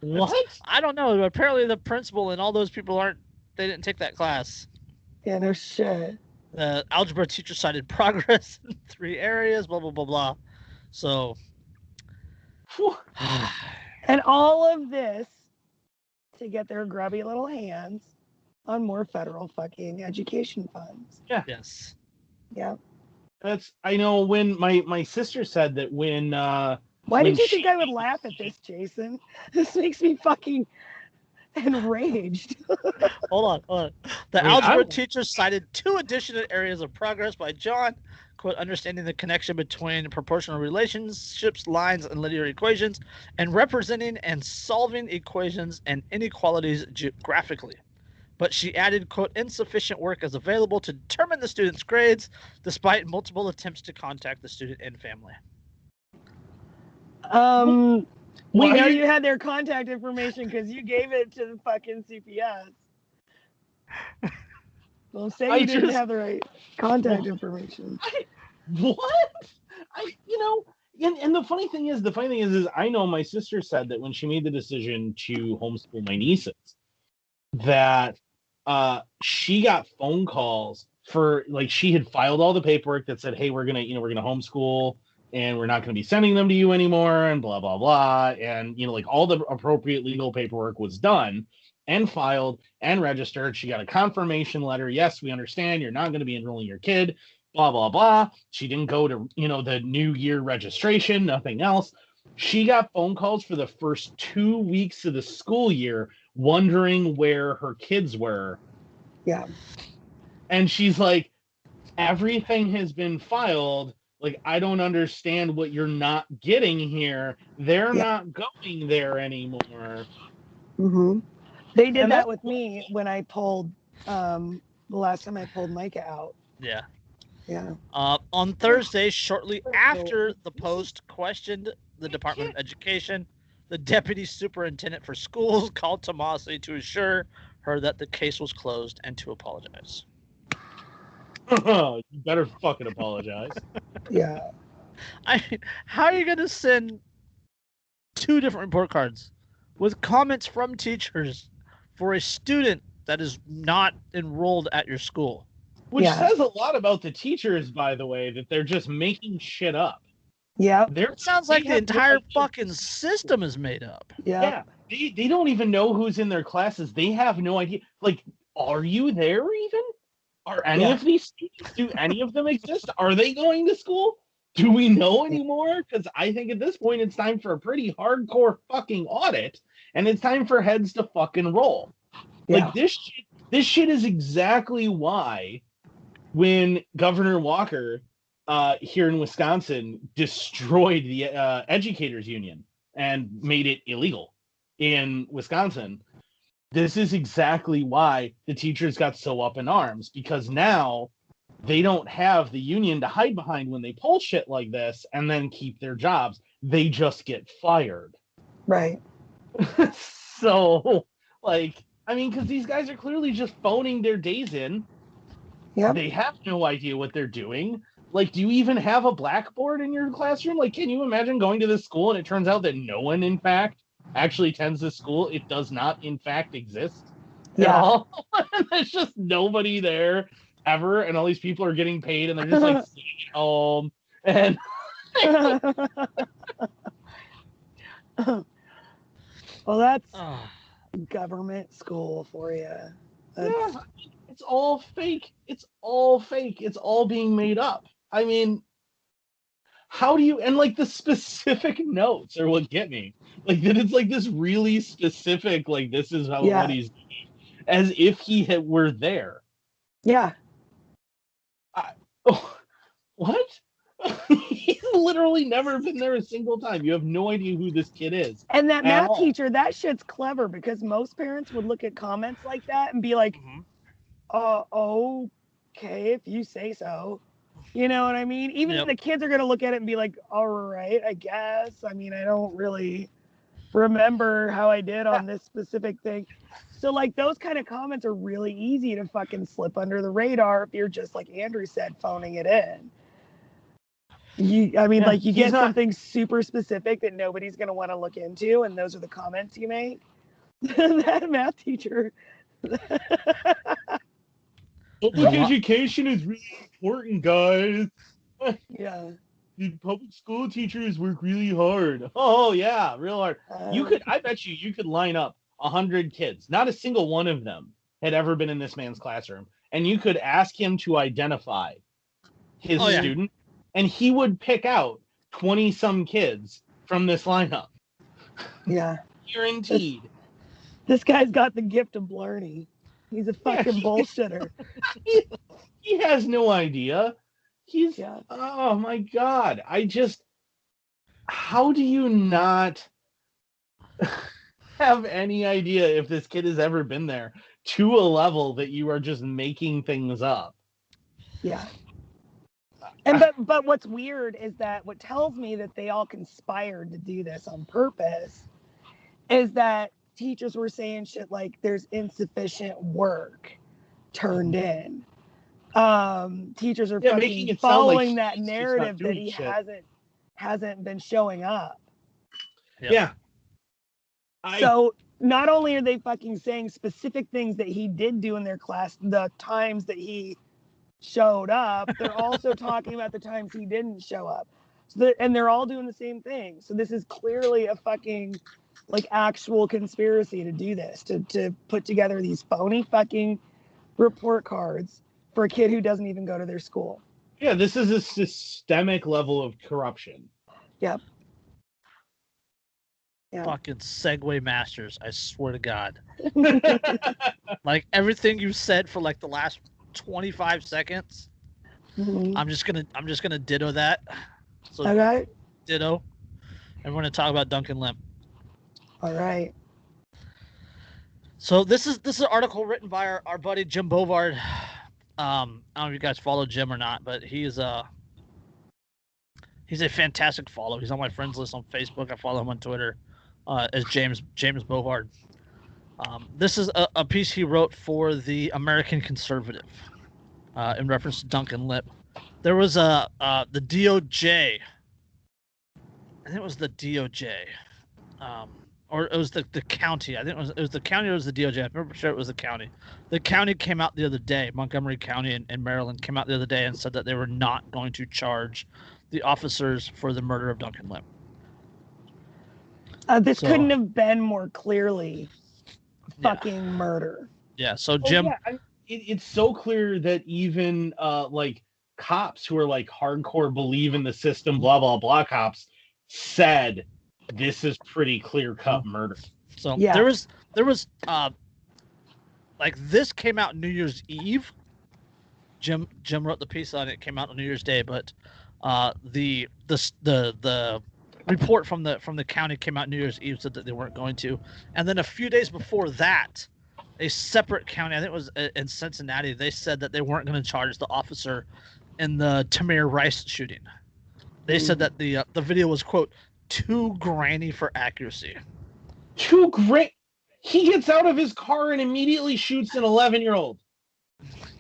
What? I don't know. Apparently, the principal and all those people aren't. They didn't take that class. Yeah, no shit. The algebra teacher cited progress in three areas. Blah blah blah blah. So, And all of this to get their grubby little hands on more federal fucking education funds. Yeah. Yes. Yeah. That's I know when my my sister said that when uh Why When did you think I would laugh at this, Jason? This makes me fucking enraged. Hold on. Hold on. The I mean, algebra I- teacher cited two additional areas of progress by John. Quote, understanding the connection between proportional relationships, lines, and linear equations, and representing and solving equations and inequalities geographically. But she added, quote, insufficient work is available to determine the student's grades, despite multiple attempts to contact the student and family. Um, we Why know you- you had their contact information because you gave it to the fucking CPS. Well, say you I didn't just- have the right contact information. what? I you know, and, and the funny thing is, the funny thing is, is I know my sister said that when she made the decision to homeschool my nieces, that uh she got phone calls for like she had filed all the paperwork that said, hey, we're gonna, you know, we're gonna homeschool and we're not gonna be sending them to you anymore, and blah blah blah. And you know, like all the appropriate legal paperwork was done and filed and registered. She got a confirmation letter. Yes, we understand you're not going to be enrolling your kid. Blah blah blah. She didn't go to you know the new year registration. Nothing else. She got phone calls for the first two weeks of the school year, wondering where her kids were, Yeah. and she's like, everything has been filed. Like I don't understand what you're not getting here. They're Yeah. not going there anymore. hmm They did And that with me when I pulled um, the last time I pulled Micah out. Yeah. Yeah. Uh, on Thursday, shortly after the Post questioned the Department of Education, the deputy superintendent for schools called Tomasi to assure her that the case was closed and to apologize. you better fucking apologize. Yeah. I mean, how are you going to send two different report cards with comments from teachers for a student that is not enrolled at your school? Which Yeah. says a lot about the teachers, by the way, that they're just making shit up. Yeah. They're It sounds like the entire idea. fucking system is made up. Yeah. yeah. They they don't even know who's in their classes. They have no idea. Like, are you there even? Are any Yeah. of these students? Do any of them exist? Are they going to school? Do we know anymore? Because I think at this point it's time for a pretty hardcore fucking audit, and it's time for heads to fucking roll. Yeah. Like this shit, this shit is exactly why when Governor Walker uh, here in Wisconsin destroyed the uh, educators union and made it illegal in Wisconsin. This is exactly why the teachers got so up in arms because now they don't have the union to hide behind when they pull shit like this and then keep their jobs. They just get fired. Right. so, like, I mean, because these guys are clearly just phoning their days in. Yeah. They have no idea what they're doing. Like, do you even have a blackboard in your classroom? Like, can you imagine going to this school and it turns out that no one, in fact, actually attends this school? It does not, in fact, exist at Yeah. all. There's just nobody there ever, and all these people are getting paid, and they're just like sitting at home. And well, that's Ah. government school for you. That's, yeah, it's all fake. It's all fake. It's all being made up. I mean, how do you and like the specific notes are what get me. Like that it's like this really specific, like this is how Yeah. what he's doing, as if he had were there. yeah. Oh, what? He's literally never been there a single time. You have no idea who this kid is. And that math all. teacher, that shit's clever because most parents would look at comments like that and be like, Mhm. uh, okay, if you say so. You know what I mean? Even Yep. the kids are going to look at it and be like, all right, I guess. I mean, I don't really remember how I did on this specific thing. So, like, those kind of comments are really easy to fucking slip under the radar if you're just, like Andrew said, phoning it in. You, I mean, Yeah, like, you get not- something super specific that nobody's going to want to look into, and those are the comments you make. that math teacher. Public education is really important, guys. yeah. The public school teachers work really hard. Oh yeah, real hard. You Uh, could, I bet you, you could line up a hundred kids. Not a single one of them had ever been in this man's classroom, and you could ask him to identify his Oh, yeah. student, and he would pick out twenty some kids from this lineup, Yeah. guaranteed. This guy's got the gift of blarney. He's a fucking bullshitter. he has no idea. He's Yeah. oh my god. I just how do you not have any idea if this kid has ever been there to a level that you are just making things up? Yeah. And but but what's weird is that what tells me that they all conspired to do this on purpose is that teachers were saying shit like there's insufficient work turned in. Um teachers are Yeah, fucking making it sound like following that he's just not narrative that he shit. hasn't hasn't been showing up. Yeah. Yeah. I So not only are they fucking saying specific things that he did do in their class, the times that he showed up, they're also talking about the times he didn't show up. So that, and they're all doing the same thing. So this is clearly a fucking like actual conspiracy to do this, to to put together these phony fucking report cards for a kid who doesn't even go to their school. yeah, this is a systemic level of corruption. Yeah. Fucking Segue masters. I swear to God. Like everything you said for like the last 25 seconds, Mhm. I'm just gonna I'm just gonna ditto that. So Okay. ditto. And we're gonna talk about Duncan Lemp. All right. So this is this is an article written by our, our buddy Jim Bovard. Um, I don't know if you guys follow Jim or not, but he's uh he's a fantastic follow. He's on my friends list on Facebook. I follow him on Twitter uh, as James James Bovard. Um, this is a, a piece he wrote for the American Conservative uh, in reference to Duncan Lemp. There was a uh, the DOJ. I think it was the DOJ. Um, or it was the, the county. I think it was it was the county or it was the DOJ. I remember sure it was the county. The county came out the other day. Montgomery County in, in Maryland came out the other day and said that they were not going to charge the officers for the murder of Duncan Lemp. Uh, this So- couldn't have been more clearly Yeah. fucking murder. Yeah. So Oh, Jim, yeah, I- it, it's so clear that even uh like cops who are like hardcore believe in the system, blah blah blah cops said this is pretty clear cut murder. So Yeah. there was there was uh like this came out New Year's Eve. Jim Jim wrote the piece on it. it came out on New Year's Day, but uh the the the the report from the from the county came out New Year's Eve said that they weren't going to. And then a few days before that, a separate county, I think it was uh, in Cincinnati, they said that they weren't going to charge the officer in the Tamir Rice shooting. They said Mm. that the uh, the video was quote too grainy for accuracy. Too great. He gets out of his car and immediately shoots an 11 year old.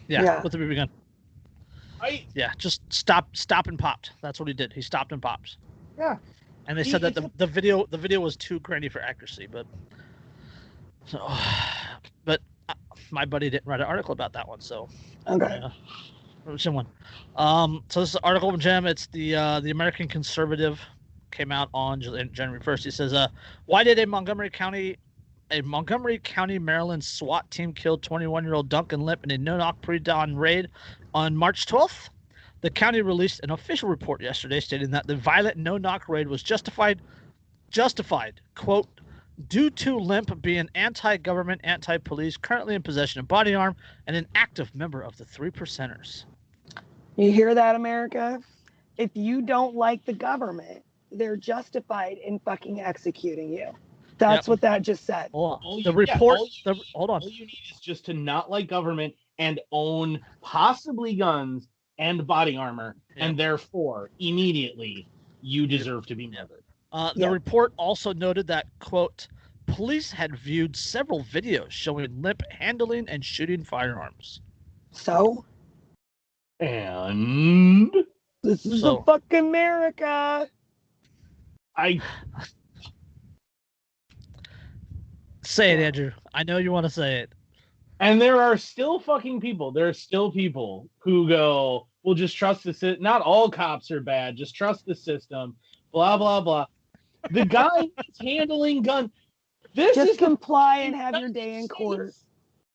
Yeah, Yeah. with the BB gun. I Yeah, just stop, stop and popped. That's what he did. He stopped and popped. Yeah. And they said that the, the video the video was too grainy for accuracy, but so, but uh, my buddy didn't write an article about that one, so Okay. yeah. Which one? Um, so this is an article from Jim. It's the uh, the American Conservative came out on January first. He says, uh, "Why did a Montgomery County, a Montgomery County, Maryland SWAT team kill 21 year old Duncan Lemp in a no-knock pre-dawn raid on March 12th?" The county released an official report yesterday stating that the violent no-knock raid was justified, justified, quote, due to Lemp being anti-government, anti-police, currently in possession of body arm, and an active member of the Three Percenters. You hear that, America? If you don't like the government, they're justified in fucking executing you. That's Yep. what that just said. Hold on. you- The report. all you the, need- hold on. all you need is just to not like government and own possibly guns and body armor, Yeah. and therefore immediately you deserve to be murdered. Uh, the Yeah. report also noted that quote police had viewed several videos showing Lemp handling and shooting firearms. So And this is So- the fucking America. I Say it, Andrew. I know you want to say it. And there are still fucking people. There are still people who go, "Well, just trust the system." Not all cops are bad. Just trust the system. Blah blah blah. The guy is handling gun. This Just is comply and have your day in court.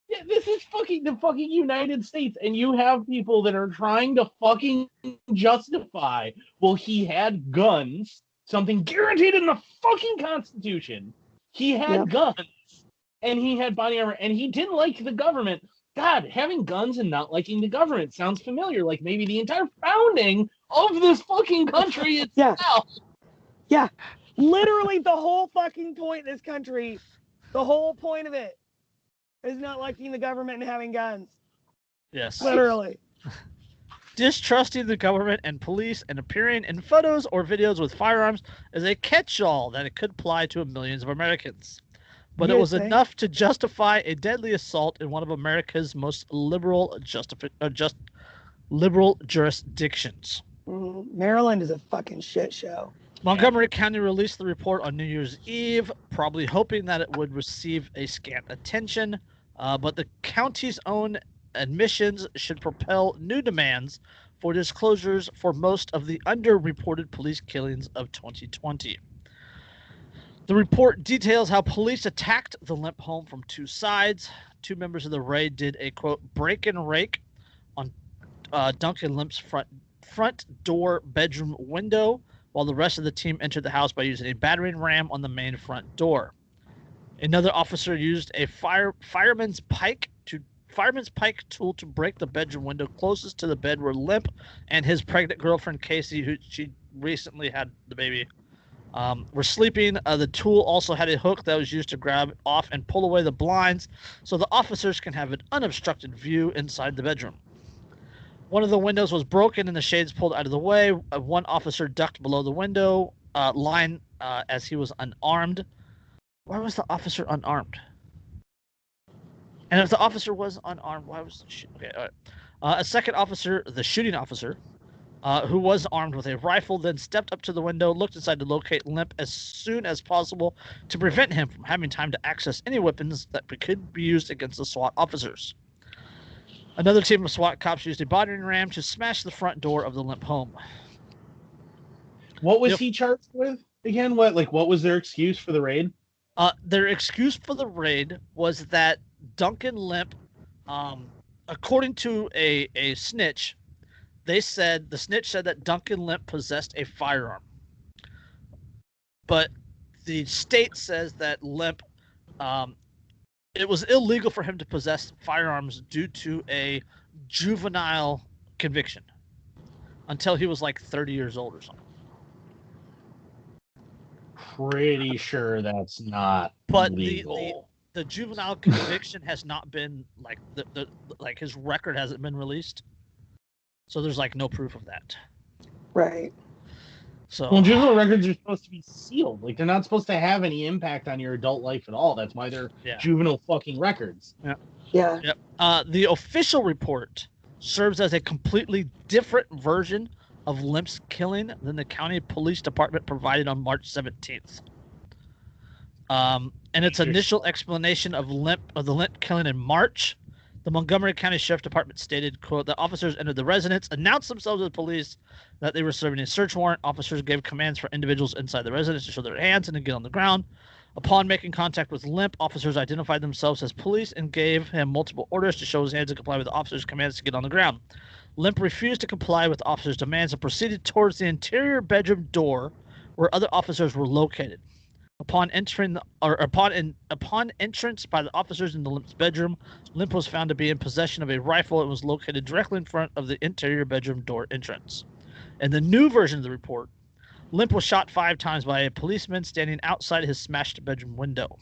Yeah, this is fucking the fucking United States, and you have people that are trying to fucking justify. Well, he had guns, something guaranteed in the fucking Constitution. He had Yep. guns, and he had body armor, and he didn't like the government, God, having guns and not liking the government sounds familiar. Like maybe the entire founding of this fucking country itself. Yeah. itself. Literally, the whole fucking point of this country, the whole point of it, is not liking the government and having guns. Yes. Literally. Distrusting the government and police and appearing in photos or videos with firearms is a catch-all that it could apply to millions of Americans. But it was think? enough to justify a deadly assault in one of America's most liberal justifi- uh, just liberal jurisdictions. Mhm. Maryland is a fucking shit show. Montgomery County released the report on New Year's Eve, probably hoping that it would receive a scant attention. Uh, but the county's own admissions should propel new demands for disclosures for most of the underreported police killings of 2020. The report details how police attacked the lemp home from two sides. Two members of the raid did a quote break and rake on uh, Duncan Lemp's front front door bedroom window while the rest of the team entered the house by using a battering ram on the main front door. Another officer used a fire fireman's pike to fireman's pike tool to break the bedroom window closest to the bed where Lemp and his pregnant girlfriend Casey, who she recently had the baby, um, were sleeping. Uh, the tool also had a hook that was used to grab off and pull away the blinds, so the officers can have an unobstructed view inside the bedroom. One of the windows was broken and the shades pulled out of the way. Uh, one officer ducked below the window uh, line uh, as he was unarmed. Why was the officer unarmed? And if the officer was unarmed, why was the sh- okay? All right. Uh, a second officer, the shooting officer, uh, who was armed with a rifle, then stepped up to the window, looked inside to locate Lemp as soon as possible to prevent him from having time to access any weapons that could be used against the SWAT officers. Another team of SWAT cops used a battering ram to smash the front door of the Lemp home. What was Yep. he charged with again? What like what was their excuse for the raid? Uh, their excuse for the raid was that Duncan Lemp, um, according to a, a snitch, they said the snitch said that Duncan Lemp possessed a firearm. But the state says that Lemp, um, it was illegal for him to possess firearms due to a juvenile conviction until he was like 30 years old or something. Pretty sure that's not But the- the- the juvenile conviction has not been like the, the like his record hasn't been released so there's like no proof of that Right. so Well, juvenile records are supposed to be sealed. Like they're not supposed to have any impact on your adult life at all. That's why they're Yeah. juvenile fucking records. Yeah. uh, the official report serves as a completely different version of lemp's killing than the county police department provided on march 17th um, and its initial explanation of lemp of the lemp killing in march the montgomery county sheriff department stated quote the officers entered the residence announced themselves as police that they were serving a search warrant. Officers gave commands for individuals inside the residence to show their hands and to get on the ground. Upon making contact with lemp officers identified themselves as police and gave him multiple orders to show his hands and comply with the officers commands to get on the ground. Lemp refused to comply with officers demands and proceeded towards the interior bedroom door where other officers were located upon entering or upon in, upon entrance by the officers into Lemp's bedroom, Lemp was found to be in possession of a rifle and was located directly in front of the interior bedroom door entrance. In the new version of the report, Lemp was shot five times by a policeman standing outside his smashed bedroom window.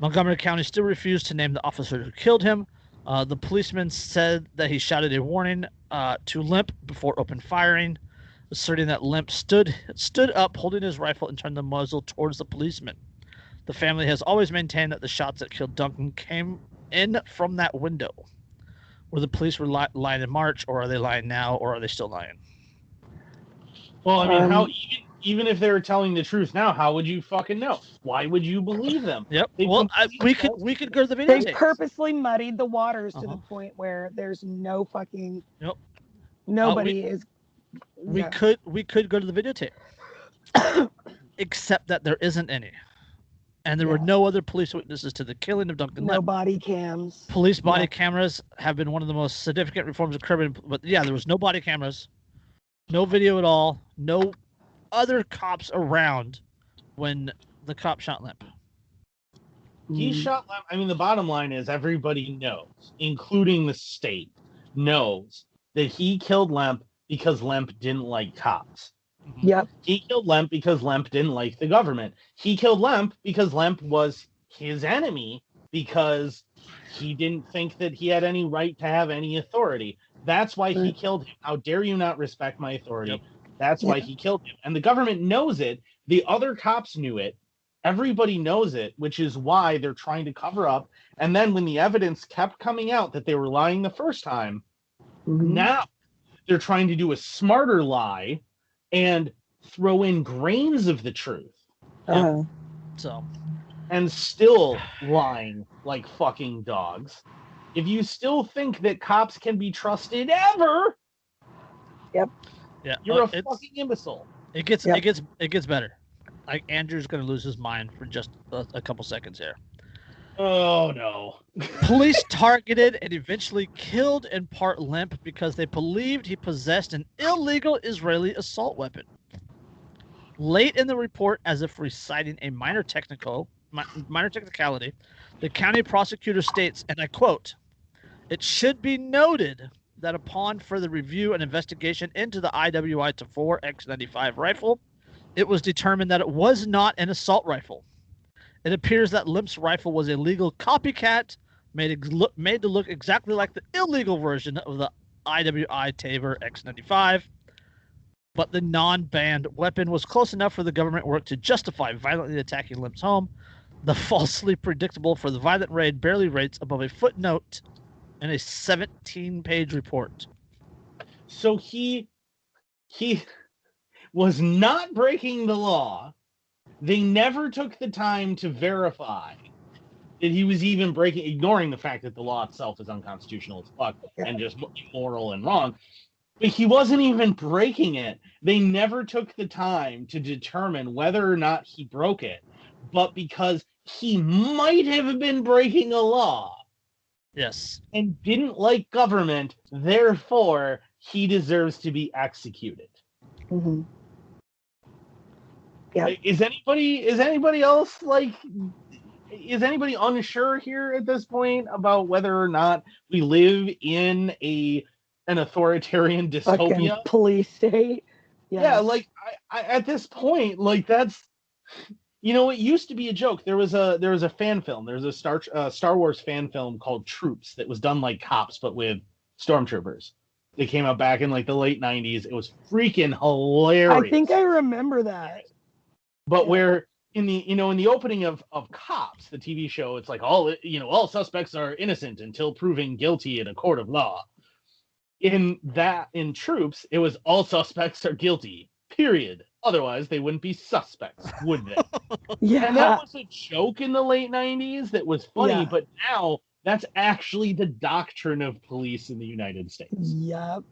Montgomery County still refused to name the officer who killed him. Uh, the policeman said that he shouted a warning uh, to Lemp before open firing asserting that Lemp stood stood up holding his rifle and turned the muzzle towards the policeman. The family has always maintained that the shots that killed Duncan came in from that window. Were the police were li- lying in March, or are they lying now, or are they still lying? Well, I mean, how Um, even even if they were telling the truth now, how would you fucking know? Why would you believe them? Yep. They well, I, we could we could go to the video. They videotape. purposely muddied the waters to Uh-huh. the point where there's no fucking. Yep. Nobody is. We yeah. could we could go to the videotape, except that there isn't any, and there were no other police witnesses to the killing of Duncan no Lemp. body cams. Police body Yeah. cameras have been one of the most significant reforms of curbing, but yeah, there was no body cameras, no video at all, no other cops around when the cop shot Lemp. He Mhm. shot Lemp. I mean, the bottom line is everybody knows, including the state, knows that he killed Lemp because Lemp didn't like cops. Mhm. Yep. He killed Lemp because Lemp didn't like the government. He killed Lemp because Lemp was his enemy because he didn't think that he had any right to have any authority. That's why he killed him. How dare you not respect my authority? Yep. That's why Yeah. he killed him. And the government knows it. The other cops knew it. Everybody knows it, which is why they're trying to cover up. And then when the evidence kept coming out that they were lying the first time, Mhm. now they're trying to do a smarter lie and throw in grains of the truth Uh-huh. So and still lying like fucking dogs. If you still think that cops can be trusted ever, yep. yeah, you're uh, a it's- fucking imbecile. It gets Yep. it gets it gets better. Like Andrew's gonna lose his mind for just a, a couple seconds here. Oh no. Police targeted and eventually killed in part Lemp because they believed he possessed an illegal Israeli assault weapon. Late in the report, as if reciting a minor technical minor technicality, the county prosecutor states, and I quote, "It should be noted that upon further review and investigation into the IWI Tavor X95 rifle, it was determined that it was not an assault rifle. It appears that Lemp's rifle was a legal copycat made ex- made to look exactly like the illegal version of the IWI Tavor X95. But the non-banned weapon was close enough for the government work to justify violently attacking Lemp's home. The falsely predictable for the violent raid barely rates above a footnote in a 17-page report. So he he was not breaking the law. They never took the time to verify that he was even breaking, ignoring the fact that the law itself is unconstitutional as fuck and just immoral and wrong. But he wasn't even breaking it. They never took the time to determine whether or not he broke it. But because he might have been breaking a law Yes. and didn't like government, therefore he deserves to be executed. Mhm. Yeah. Is anybody is anybody else like is anybody unsure here at this point about whether or not we live in a an authoritarian Fucking dystopia? police state. Yeah, Yeah. like I, I, at this point, like that's you know, it used to be a joke. There was a there was a fan film. There was a Star uh, Star Wars fan film called Troops that was done like cops but with stormtroopers. They came out back in like the late '90s. It was freaking hilarious. I think I remember that. But where in the you know in the opening of of cops the tv show it's like all you know all suspects are innocent until proven guilty in a court of law in that in troops it was all suspects are guilty period otherwise they wouldn't be suspects would they Yeah. and that was a joke in the late 90s that was funny Yeah. but now that's actually the doctrine of police in the united states Yep.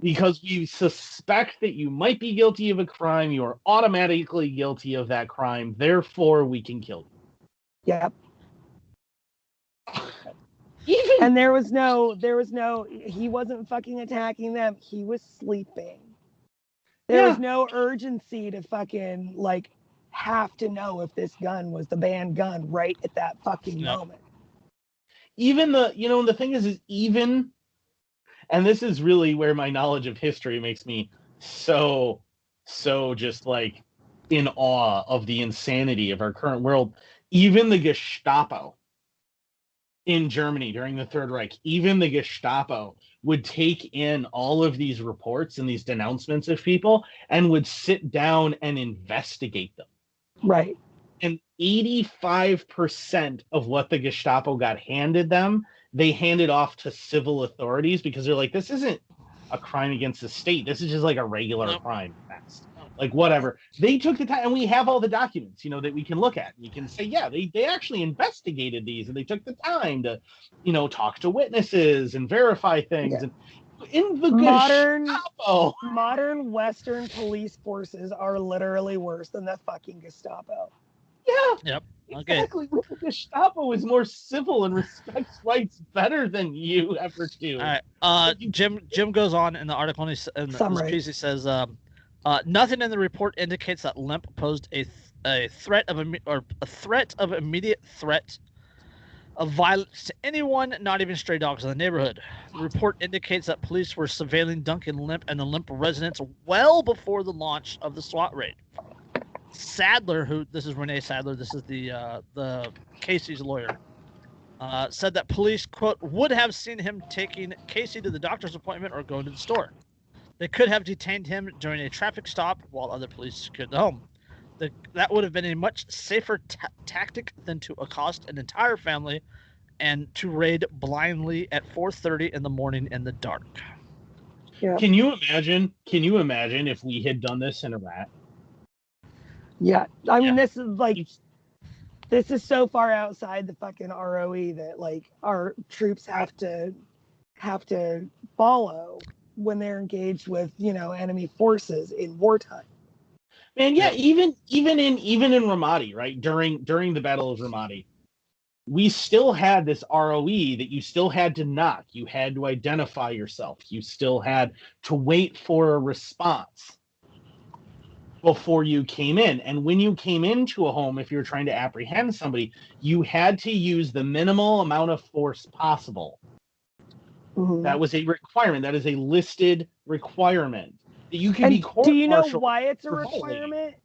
Because we suspect that you might be guilty of a crime, you are automatically guilty of that crime. Therefore, we can kill Yep. you. Even And there was no, there was no, he wasn't fucking attacking them. He was sleeping. There was no urgency to fucking like have to know if this gun was the banned gun right at that fucking Yep. moment. even the you know the thing is is even, and this is really where my knowledge of history makes me so so just like in awe of the insanity of our current world. Even the Gestapo in Germany during the Third Reich, even the Gestapo would take in all of these reports and these denouncements of people and would sit down and investigate them. Right. And 85% of what the Gestapo got handed them, they handed off to civil authorities because they're like, this isn't a crime against the state. This is just like a regular Nope. crime. That's like whatever. They took the time and we have all the documents, you know, that we can look at. We can say, yeah, they, they actually investigated these and they took the time to, you know, talk to witnesses and verify things. Yeah. And in the Modern Gestapo, modern Western police forces are literally worse than the fucking Gestapo. Yeah. Yep. Okay. Exactly. The Gestapo is more civil and respects rights better than you ever do. All right. Uh, Jim Jim goes on in the article and he, s- in this piece he says, um, uh, nothing in the report indicates that Lemp posed a th- a threat of imme- or a threat of immediate threat of violence to anyone, not even stray dogs in the neighborhood. The report indicates that police were surveilling Duncan Lemp and the Lemp residents well before the launch of the SWAT raid. Sadler, who this is Renee Sadler, this is the uh, the Casey's lawyer, uh, said that police quote would have seen him taking Casey to the doctor's appointment or going to the store. They could have detained him during a traffic stop while other police secured the home. The, that would have been a much safer ta- tactic than to accost an entire family and to raid blindly at 4:30 in the morning in the dark. Yeah. Can you imagine? Can you imagine if we had done this in Iraq? Yeah. I mean, Yeah. this is like, this is so far outside the fucking ROE that like our troops have to have to follow when they're engaged with you know enemy forces in wartime. Man, yeah, even even in even in Ramadi, right? During during the Battle of Ramadi, we still had this ROE that you still had to knock. You had to identify yourself. You still had to wait for a response before you came in. And when you came into a home, if you were trying to apprehend somebody, you had to use the minimal amount of force possible. Mhm. That was a requirement. That is a listed requirement. You can And be do you know why it's a requirement?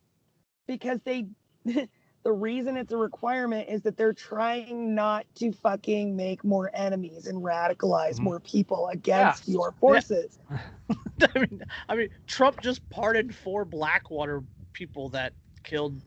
Because they, the reason it's a requirement is that they're trying not to fucking make more enemies and radicalize Mhm. more people against Yeah. your forces. I mean, I mean, Trump just pardoned four Blackwater people that killed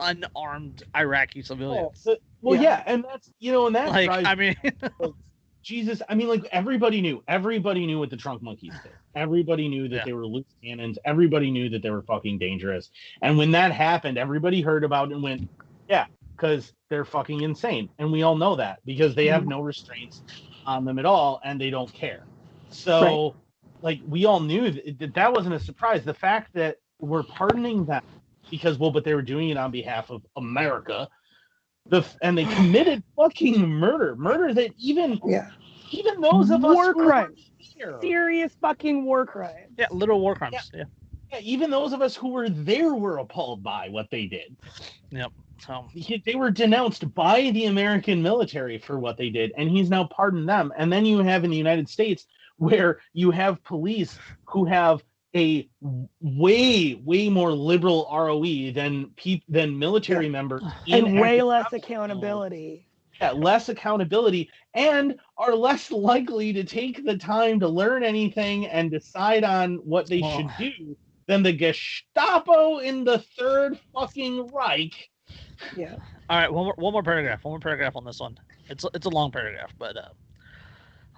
unarmed Iraqi Oh, civilians. so- well, Yeah. yeah. and that's you know, and that like, drives I mean, Jesus. I mean, like everybody knew, everybody knew what the trunk monkeys did. Everybody knew that Yeah. they were loose cannons. Everybody knew that they were fucking dangerous. And when that happened, everybody heard about it and went, "Yeah," because they're fucking insane, and we all know that because they have mm-hmm. no restraints on them at all, and they don't care. So, like, we all knew that that wasn't a surprise. The fact that we're pardoning them because, well, but they were doing it on behalf of America. The, and they committed fucking murder, murder that even Yeah. even those of us War who were crimes. there, Serious fucking war crimes. yeah, literal war crimes. Yeah. yeah, even those of us who were there were appalled by what they did. Yep. So They were denounced by the American military for what they did, and he's now pardoned them. And then you have in the United States where you have police who have a way way more liberal ROE than peop- than military members in And way less accountability. yeah, less accountability and are less likely to take the time to learn anything and decide on what they Well- should do than the Gestapo in the third fucking Reich. Yeah. All right, one more one more paragraph. One more paragraph on this one. It's it's a long paragraph, but uh,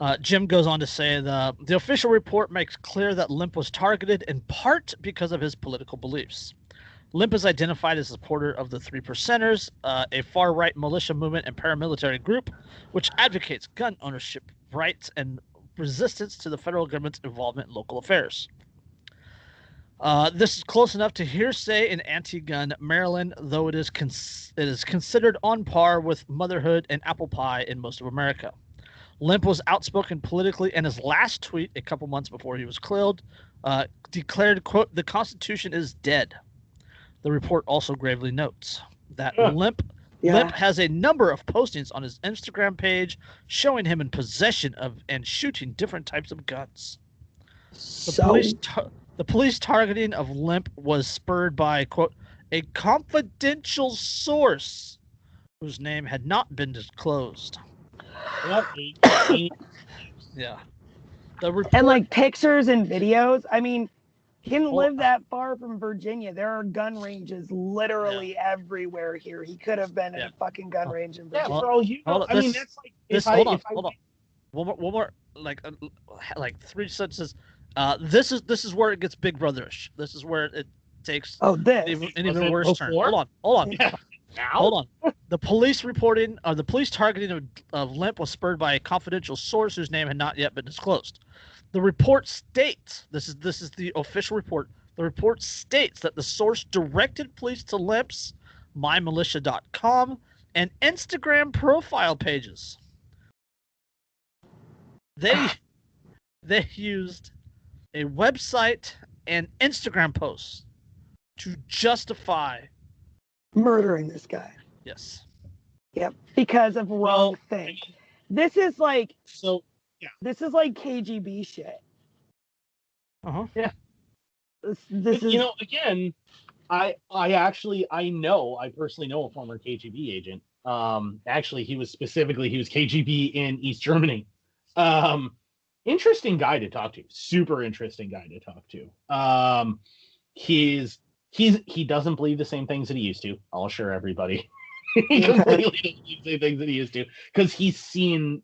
uh, Jim goes on to say the the official report makes clear that Lemp was targeted in part because of his political beliefs. Lemp is identified as a supporter of the Three Percenters, uh, a far right militia movement and paramilitary group, which advocates gun ownership rights and resistance to the federal government's involvement in local affairs. Uh, this is close enough to hearsay in anti-gun Maryland, though it is cons- it is considered on par with motherhood and apple pie in most of America. Lemp was outspoken politically, and his last tweet, a couple months before he was killed, uh, declared, "quote The Constitution is dead." The report also gravely notes that Huh. Lemp Yeah. Lemp has a number of postings on his Instagram page showing him in possession of and shooting different types of guns. The so police tar- the police targeting of Lemp was spurred by quote a confidential source whose name had not been disclosed. What a- Yeah. The report, and like pictures and videos. I mean, he didn't live that far from Virginia. There are gun ranges literally everywhere here. He could have been Yeah. at a fucking gun range in yeah, Virginia. for all you know, hold on, I mean that's like this if I, hold on, if I hold on. One more, one more like uh, like three sentences. Uh, this is this is where it gets Big Brotherish. This is where it takes Oh, this. an even, an even it worse turn. Hold on, hold on. Yeah. Now Hold on. The police reporting, uh, the police targeting of, of Lemp was spurred by a confidential source whose name had not yet been disclosed. The report states this is this is the official report. The report states that the source directed police to Lemp's mymilitia.com and Instagram profile pages. They they used a website and Instagram posts to justify murdering this guy. Yes. Yep, because of wrong Well, think. This is like So yeah. this is like KGB shit. Uh-huh. This, this But, is you know, again, I I actually I know I personally know a former KGB agent. Um, actually, he was specifically he was KGB in East Germany. Um, interesting guy to talk to. Super interesting guy to talk to. Um, he's he's he doesn't believe the same things that he used to. I'll assure everybody. he completely doesn't believe the same things that he used to because he's seen,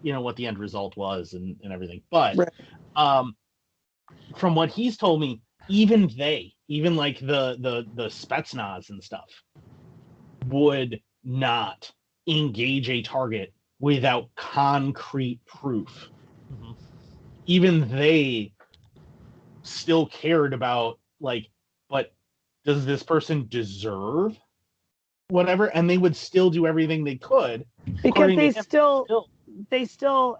you know, what the end result was and and everything. But Right. um, from what he's told me, even they, even like the the the Spetsnaz and stuff, would not engage a target without concrete proof. Mhm. Even they still cared about like, but does this person deserve whatever? And they would still do everything they could. because they still still- they still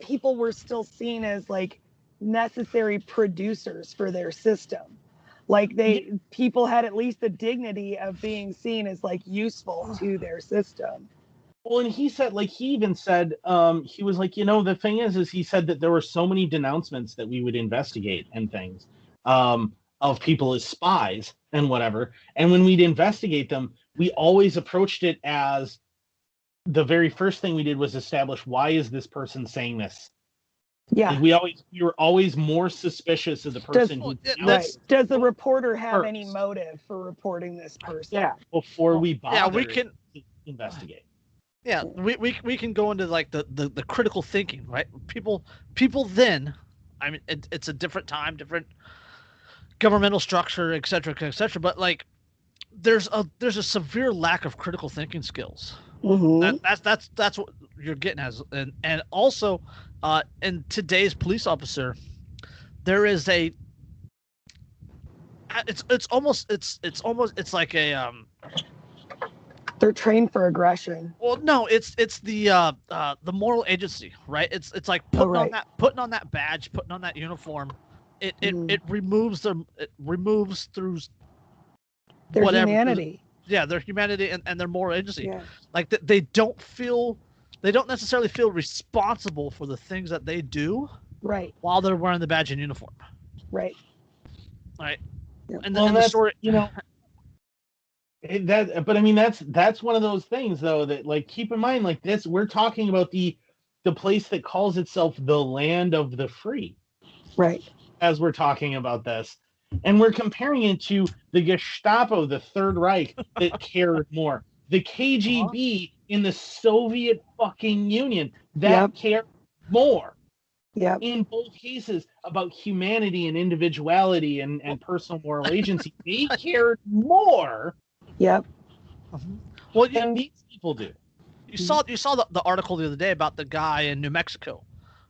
people were still seen as like necessary producers for their system. Like they people had at least the dignity of being seen as like useful to their system. Well, and he said, like, he even said, um, he was like, you know, the thing is, is he said that there were so many denouncements that we would investigate and things um, of people as spies and whatever. And when we'd investigate them, we always approached it as the very first thing we did was establish why is this person saying this? yeah Like, we always, we were always more suspicious of the person who Well, yeah, denounced that's- right does the reporter have any motive for reporting this person yeah, before we bother Yeah, we can to investigate. yeah, we, we we can go into like the, the the critical thinking, right? People people then, I mean, it, it's a different time, different governmental structure, et cetera, et cetera. But like, there's a there's a severe lack of critical thinking skills. Mhm. That, that's that's that's what you're getting as, and and also, uh, in today's police officer, there is a. It's it's almost it's it's almost it's like a um they're trained for aggression well no it's it's the uh uh the moral agency right it's it's like putting on right. that putting on that badge putting on that uniform it it, Mhm. it removes them it removes through their whatever, humanity. Yeah their humanity and, and their moral agency. Yeah. Like th- they don't feel they don't necessarily feel responsible for the things that they do right. while they're wearing the badge and uniform. Right. Right. Yeah. and, then Well, the that's- story you know it- that but i mean that's that's one of those things though that like keep in mind like this we're talking about the the place that calls itself the land of the free. Right as we're talking about this. And we're comparing it to the gestapo the third reich that cared more. The kgb uh-huh. in the soviet fucking union that Yep. cared more yep. in both cases about humanity and individuality and, and personal moral agency. They cared more yep. well you, than these people do. you saw you saw the, the article the other day about the guy in new mexico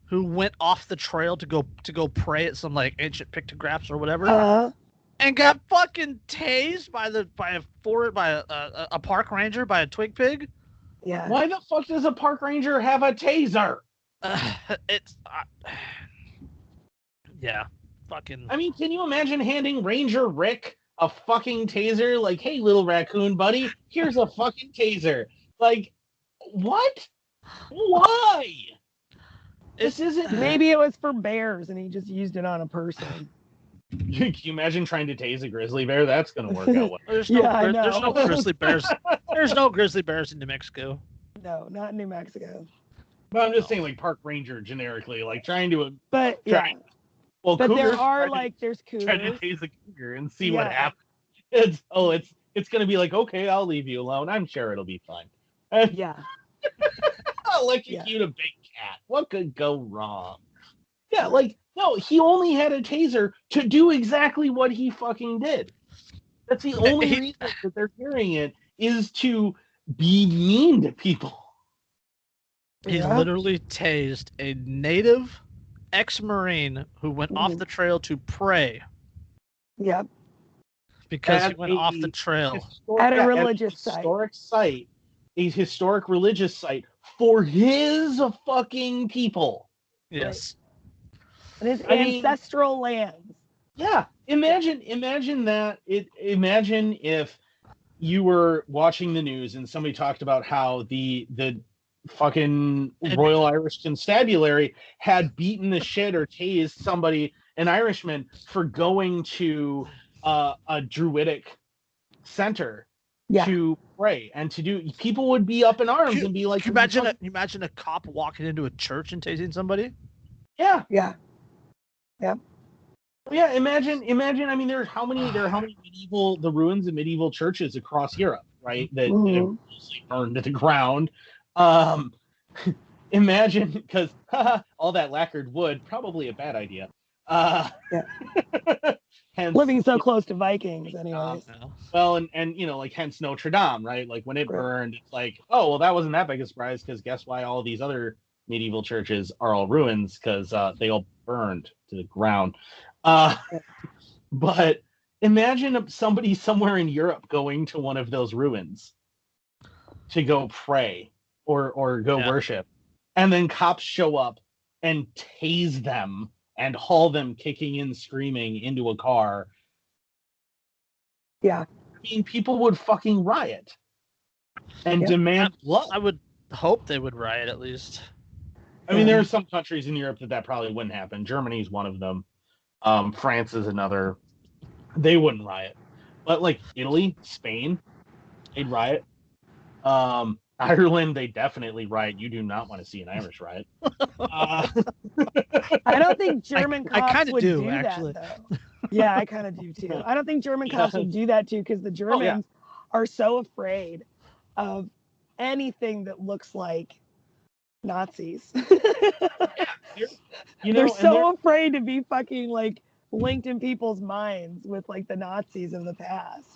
who went off the trail to go to go pray at some like ancient pictographs or whatever uh and got fucking tased by the by a for by a, a, a park ranger by a twig pig yeah Why the fuck does a park ranger have a taser? uh, it's uh, yeah fucking I mean, can you imagine handing Ranger Rick a fucking taser? Like, hey, little raccoon buddy, here's a fucking taser. Like, what? Why? This isn't. Maybe it was for bears and he just used it on a person. Can you imagine trying to tase a grizzly bear? That's gonna work out well. there's no Yeah, I gri- there's no grizzly bears there's no grizzly bears in new mexico No, not in New Mexico. But I'm just saying, like park ranger generically, like trying to. But yeah, Well, but there are tried to- like there's try to cougars. tase a cougar and see what happens. It's oh, it's it's gonna be like okay, I'll leave you alone. I'm sure it'll be fine. Eh, Yeah, I'll electrocute a big cat. What could go wrong? Yeah, like no, he only had a taser to do exactly what he fucking did. That's the only reason that they're hearing it is to be mean to people. He Yeah. literally tased a native ex-marine who went off Mhm. the trail to pray yep. because he At went off the trail. Historic- At a yeah, religious site. historic site, a historic religious site for his fucking people. Yes. And his I mean- ancestral lands. Yeah, imagine imagine that it imagine if you were watching the news and somebody talked about how the the fucking Royal Irish Constabulary had beaten the shit or tased somebody, an Irishman, for going to uh, a druidic center Yeah. to pray and to do. People would be up in arms Can you- and be like, Can you imagine a, can you imagine a cop walking into a church and tasing somebody? "Yeah, Yeah. Yeah, Yeah. imagine, imagine. I mean, there's how many there are how many medieval the ruins of medieval churches across Europe, right? That you know, mostly burned to the ground. Um, imagine because all that lacquered wood probably a bad idea. Uh, Yeah. hence, Living so close to Vikings, anyways. No. well, and and you know, like hence Notre Dame, right? Like when it Right. burned, it's like, oh well, that wasn't that big a surprise because guess why all these other medieval churches are all ruins because uh, they all burned to the ground. Uh, but imagine somebody somewhere in Europe going to one of those ruins to go pray or or go Yeah. worship, and then cops show up and tase them and haul them kicking and screaming into a car. Yeah. I mean, people would fucking riot and Yep. demand blood. I would hope they would riot at least. I mean, there are some countries in Europe that that probably wouldn't happen. Germany's one of them. Um, France is another. They wouldn't riot, but like Italy, Spain, they'd riot. Um, Ireland, they definitely riot. You do not want to see an Irish riot. Uh, I don't think I- German I cops kinda would do, do, actually. that though. Yeah, I kind of do too. I don't think German cops Yeah. would do that too because the Oh, yeah. Germans are so afraid of anything that looks like Nazis. you know, they're and so afraid to be fucking like linked in people's minds with like the Nazis of the past.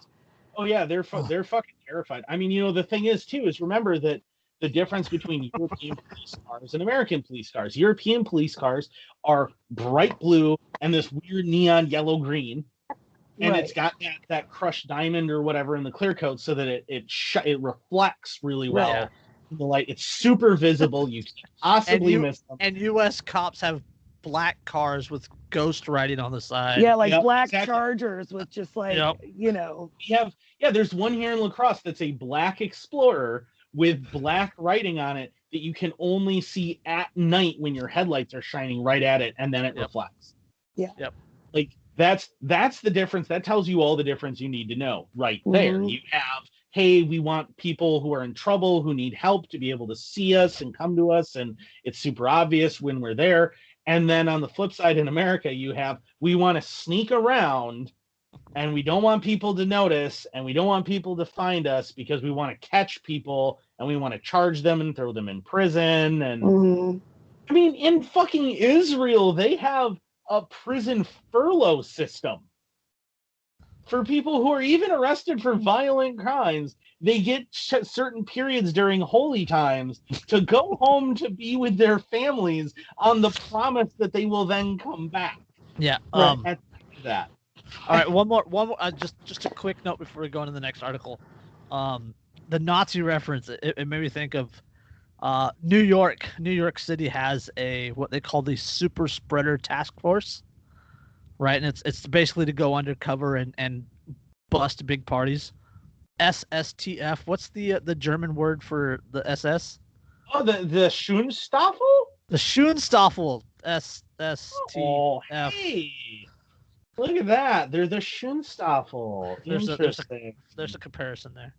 Oh yeah, they're fu- they're fucking terrified. I mean, you know, the thing is too is remember that the difference between European police cars and American police cars. European police cars are bright blue and this weird neon yellow green, and it's got that that crushed diamond or whatever in the clear coat so that it it sh- it reflects really well Right. in the light. It's super visible. You can't possibly you- miss them. And U.S. cops have black cars with ghost writing on the side. yeah, like Yep, black exactly. Chargers with just like Yep. you know, we have yeah there's one here in La Crosse that's a black explorer with black writing on it that you can only see at night when your headlights are shining right at it and then it Yep. reflects Yeah. Yep. like that's that's the difference that tells you all the difference you need to know right there Mhm. you have hey we want people who are in trouble who need help to be able to see us and come to us and it's super obvious when we're there and then on the flip side in america you have we want to sneak around and we don't want people to notice and we don't want people to find us because we want to catch people and we want to charge them and throw them in prison and mhm. i mean in fucking israel they have a prison furlough system for people who are even arrested for violent crimes they get certain periods during holy times to go home to be with their families on the promise that they will then come back Yeah. Um, at that all right. One more. One more. Uh, just just a quick note before we go into the next article. Um, the Nazi reference. It, it made me think of uh, New York. New York City has a what they call the Super Spreader Task Force, right? And it's it's basically to go undercover and and bust big parties. SSTF. What's the uh, the German word for the SS? Oh, the the Schunstaffel? The Schoenstaffel. S S T F. Oh, hey, look at that! They're the Schunstaffel. There's a- there's a-. There's a comparison there.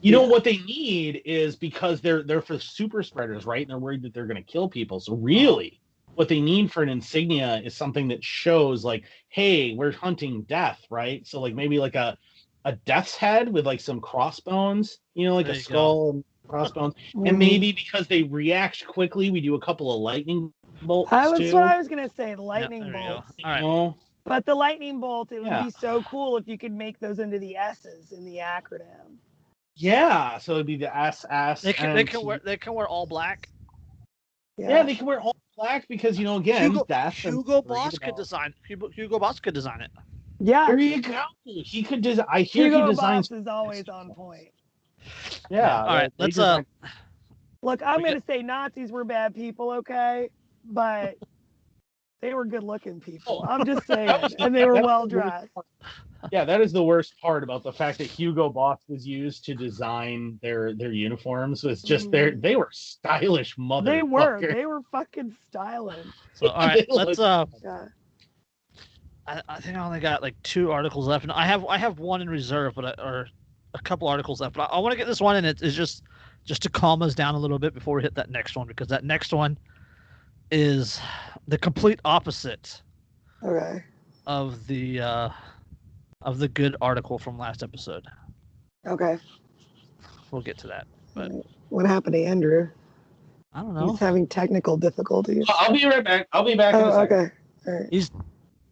you know what they need is because they're they're for super spreaders, right? And they're worried that they're going to kill people. So really, what they need for an insignia is something that shows like, hey, we're hunting death, right? So like maybe like a a death's head with like some crossbones, you know, like There a you go. skull and crossbones. And mm-hmm. maybe because they react quickly, we do a couple of lightning bolts I was too. what I was gonna say, lightning there you go. bolts. All right. You know? But the lightning bolt, it would Yeah. be so cool if you could make those into the S's in the acronym. Yeah, so it'd be the S They can they can wear they can wear all black. Yeah. they can wear all black because you know again Hugo, death. Hugo Boss could design. Hugo, Hugo Boss could design it. Yeah. There you go. He could design. I hear Hugo he designs. Boss is always on point. Yeah. All right. they Let's uh. Look, I'm gonna say Nazis were bad people, okay? But They were good looking people. Oh, I'm just saying. And they were well dressed. Yeah, that is the worst part about the fact that Hugo Boss was used to design their their uniforms. Was just their Mhm. they were stylish mother. They were. They were fucking stylish. So all right, let's uh Yeah. I, I think I only got like two articles left, and I have I have one in reserve, but I, or a couple articles left. But I, I want to get this one, and it, it's just just to calm us down a little bit before we hit that next one, because that next one is the complete opposite Okay. of the uh, of the good article from last episode. Okay. We'll get to that. But- What happened to Andrew? I don't know. He's having technical difficulties. I'll be right back. I'll be back. in a Oh, second. okay. All right.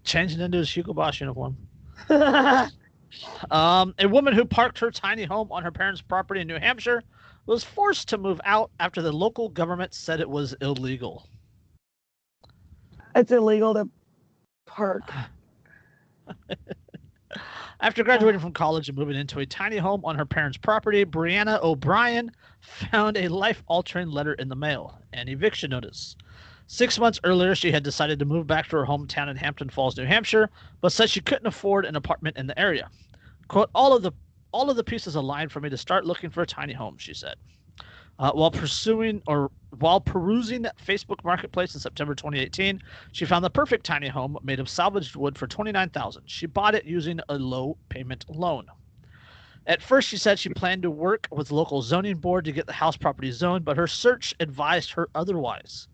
Changing into his Hugo Boss uniform. Um, a woman who parked her tiny home on her parents' property in New Hampshire was forced to move out after the local government said it was illegal. it's illegal to park. After graduating from college and moving into a tiny home on her parents' property, Brianna O'Brien found a life altering letter in the mail, an eviction notice. Six months earlier, she had decided to move back to her hometown in Hampton Falls, New Hampshire, but said she couldn't afford an apartment in the area. Quote, all of the all of the pieces aligned for me to start looking for a tiny home, she said. Uh, while pursuing or while perusing Facebook Marketplace in September 2018, she found the perfect tiny home made of salvaged wood for 29000 She bought it using a low payment loan. At first, she said she planned to work with local zoning board to get the house property zoned, but her search advised her otherwise.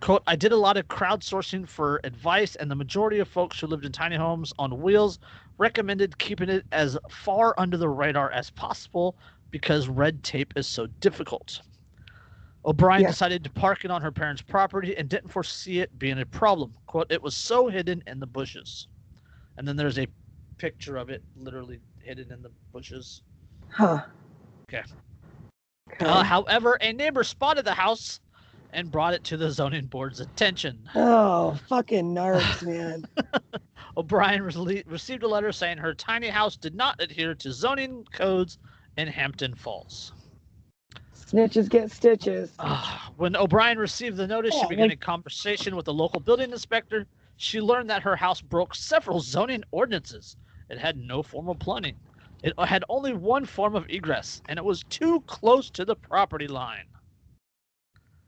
Quote, I did a lot of crowdsourcing for advice, and the majority of folks who lived in tiny homes on wheels recommended keeping it as far under the radar as possible because red tape is so difficult. O'Brien Yeah. decided to park it on her parents' property and didn't foresee it being a problem. Quote, it was so hidden in the bushes. And then there's a picture of it literally hidden in the bushes. Huh. Okay. Okay. Uh, however, a neighbor spotted the house and brought it to the zoning board's attention. oh, fucking narcs, man. O'Brien rele- received a letter saying her tiny house did not adhere to zoning codes in Hampton Falls. Snitches get stitches. Ah, when O'Brien received the notice, she began like- a conversation with the local building inspector. She learned that her house broke several zoning ordinances. It had no formal plumbing. It had only one form of egress, and it was too close to the property line.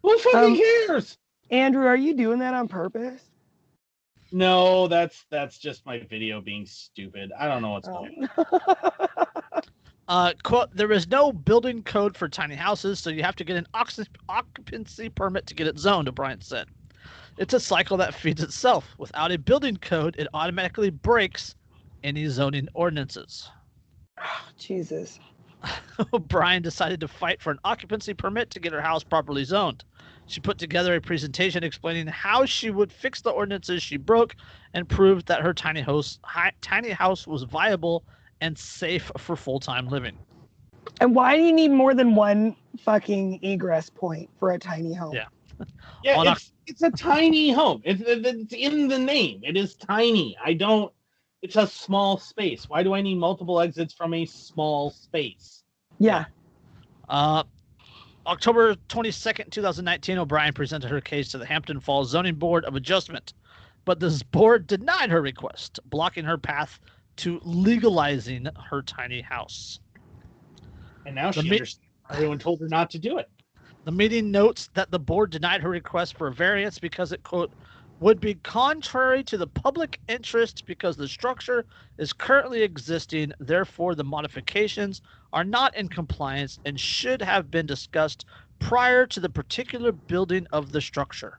Who fucking Um, cares? Andrew, are you doing that on purpose? No, that's that's just my video being stupid. I don't know what's Oh. going on. Uh, quote, there is no building code for tiny houses, so you have to get an ox- occupancy permit to get it zoned, O'Brien said. It's a cycle that feeds itself. Without a building code, it automatically breaks any zoning ordinances. Jesus. O'Brien decided to fight for an occupancy permit to get her house properly zoned. She put together a presentation explaining how she would fix the ordinances she broke and proved that her tiny house, hi, tiny house was viable and safe for full-time living. And why do you need more than one fucking egress point for a tiny home? Yeah. Yeah, On a- it's, it's a tiny home. It's, it's in the name. It is tiny. I don't. It's a small space. Why do I need multiple exits from a small space? Yeah. Uh, October 22nd, 2019, O'Brien presented her case to the Hampton Falls Zoning Board of Adjustment, but this board denied her request, blocking her path to legalizing her tiny house. And now The she mi- understands. Everyone told her not to do it. The meeting notes that the board denied her request for a variance because it, quote, would be contrary to the public interest because the structure is currently existing. Therefore, the modifications are not in compliance and should have been discussed prior to the particular building of the structure.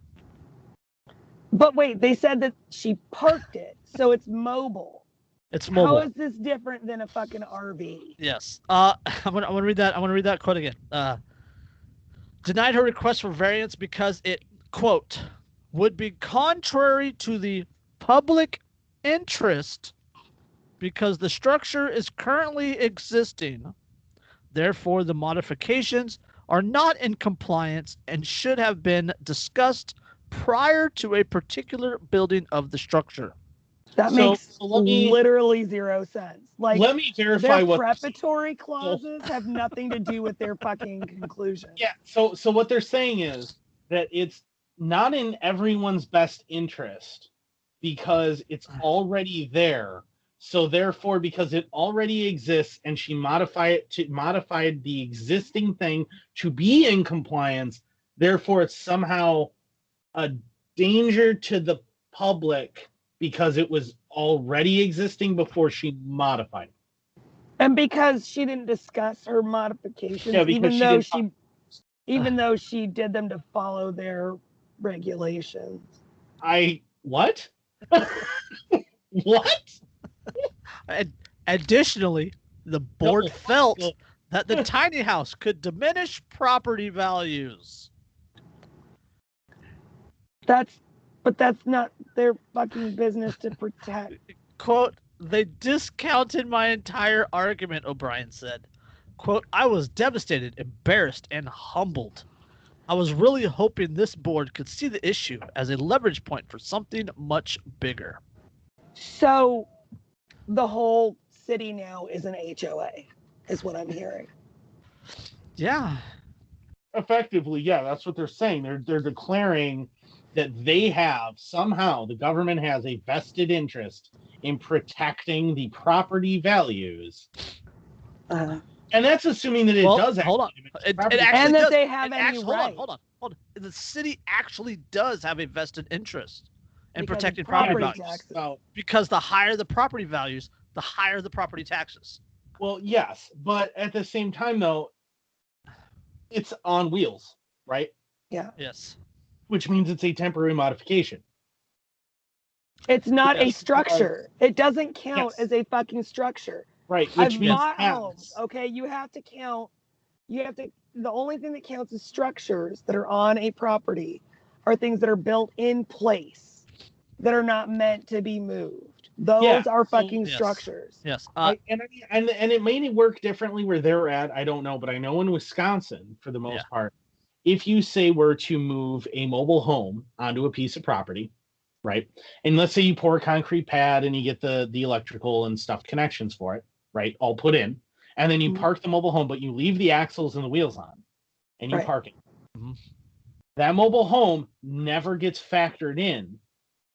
But wait, they said that she parked it, so it's mobile. It's mobile. How is this different than a fucking RV? Yes. Uh, I'm gonna, I'm gonna read that. I'm gonna read that quote again. Uh, denied her request for variance because it quote would be contrary to the public interest because the structure is currently existing. Therefore, the modifications are not in compliance and should have been discussed prior to a particular building of the structure. That So- makes so me- literally zero sense. Like Let me verify their what. preparatory oh. clauses have nothing to do with their fucking conclusion. Yeah. So so what they're saying is that it's not in everyone's best interest because it's mm. already there. So therefore, because it already exists and she modified it to modified the existing thing to be in compliance, therefore it's somehow a danger to the public because it was already existing before she modified it. And because she didn't discuss her modifications, Yeah, even she though she, even though she did them to follow their regulations. I what? what? And additionally, the board Double felt fuck. that the tiny house could diminish property values. That's, but that's not their fucking business to protect. Quote, they discounted my entire argument, O'Brien said. Quote, I was devastated, embarrassed, and humbled. I was really hoping this board could see the issue as a leverage point for something much bigger. So, the whole city now is an HOA, is what I'm hearing. Yeah. effectively yeah that's what they're saying they're they're declaring that they have somehow the government has a vested interest in protecting the property values Uh, and that's assuming that it Well, does hold on. It- it actually and that does- they have It any actu- hold on, hold on, hold on. The city actually does have a vested interest in Because protecting property property values taxes. So, because the higher the property values, the higher the property taxes. well yes but at the same time though it's on wheels right Yeah. Yes. which means it's a temporary modification It's not a structure. It doesn't count Yes. as a fucking structure. Right which I've means bought yes. homes. Okay, you have to count. You have to. The only thing that counts as structures that are on a property are things that are built in place that are not meant to be moved. Those Yeah, are so- fucking Yes. structures. Yes. Uh, I- and, I- and and it may work differently where they're at. I don't know, but I know in Wisconsin, for the most Yeah. part, if you say were to move a mobile home onto a piece of property, right? And let's say you pour a concrete pad and you get the the electrical and stuff connections for it, right? All put in, and then you Mhm. park the mobile home, but you leave the axles and the wheels on, and you Right. park it. Mhm. That mobile home never gets factored in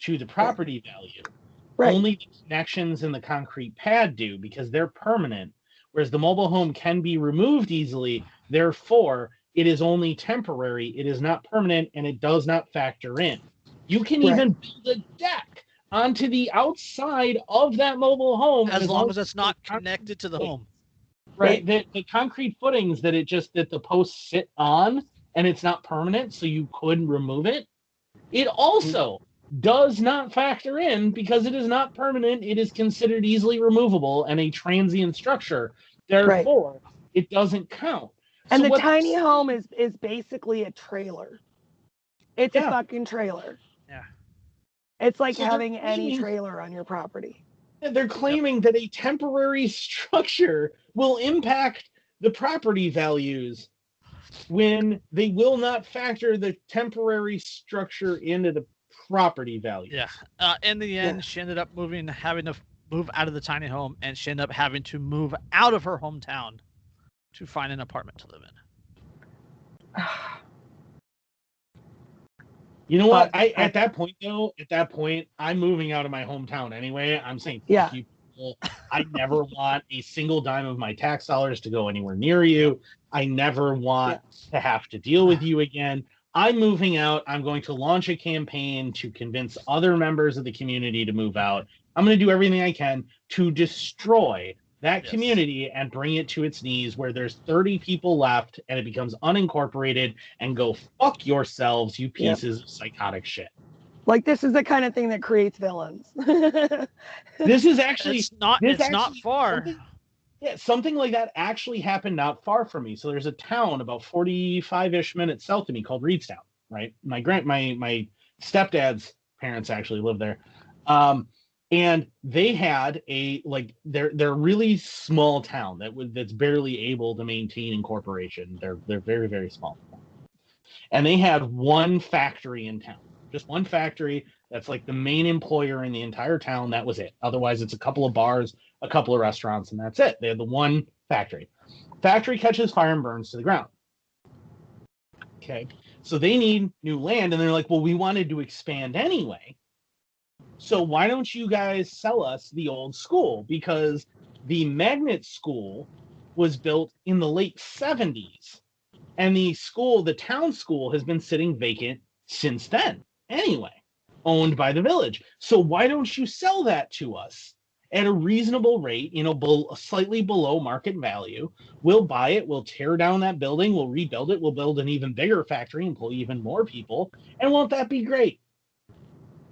to the property value Right. only the connections in the concrete pad do because they're permanent whereas the mobile home can be removed easily therefore it is only temporary it is not permanent and it does not factor in you can Right. even build a deck onto the outside of that mobile home as long as it's it's not connected to the home. right. the, the concrete footings that it just that the posts sit on and it's not permanent so you could remove it. It also does not factor in because it is not permanent it is considered easily removable and a transient structure. Therefore it doesn't count. And So the what- tiny home is is basically a trailer. It's a fucking trailer. Yeah. It's like So they're having any trailer on your property. they're claiming that a temporary structure will impact the property values when they will not factor the temporary structure into the property value Yeah. Uh, in the end, Yeah. she ended up moving, having to move out of the tiny home, and she ended up having to move out of her hometown to find an apartment to live in. You know what? But- I at that point though, at that point, I'm moving out of my hometown anyway. I'm saying Yeah. you. I never want a single dime of my tax dollars to go anywhere near you. I never want to have to deal with you again. I'm moving out. I'm going to launch a campaign to convince other members of the community to move out. I'm going to do everything I can to destroy that Yes. community and bring it to its knees where there's 30 people left and it becomes unincorporated and go fuck yourselves, you Yep. pieces of psychotic shit. Like this is the kind of thing that creates villains. This is actually It's not. this It's not far. something- yeah, something like that actually happened not far from me. So there's a town about 45-ish minutes south of me called Readstown, right? My grand my my stepdad's parents actually live there. Um and they had a like they're they're really small town that would that's barely able to maintain incorporation. They're they're very, very small. And they had one factory in town. Just one factory that's like the main employer in the entire town. That was it. Otherwise, it's a couple of bars, a couple of restaurants, and that's it. They had the one factory. Factory catches fire and burns to the ground. Okay. So they need new land, and they're like, well, we wanted to expand anyway. So why don't you guys sell us the old school? Because the magnet school was built in the late 70s. And the school, the town school, has been sitting vacant since then, anyway, owned by the village. So why don't you sell that to us at a reasonable rate, you know, slightly below market value? We'll buy it, we'll tear down that building, we'll rebuild it, we'll build an even bigger factory, employ even more people. And won't that be great?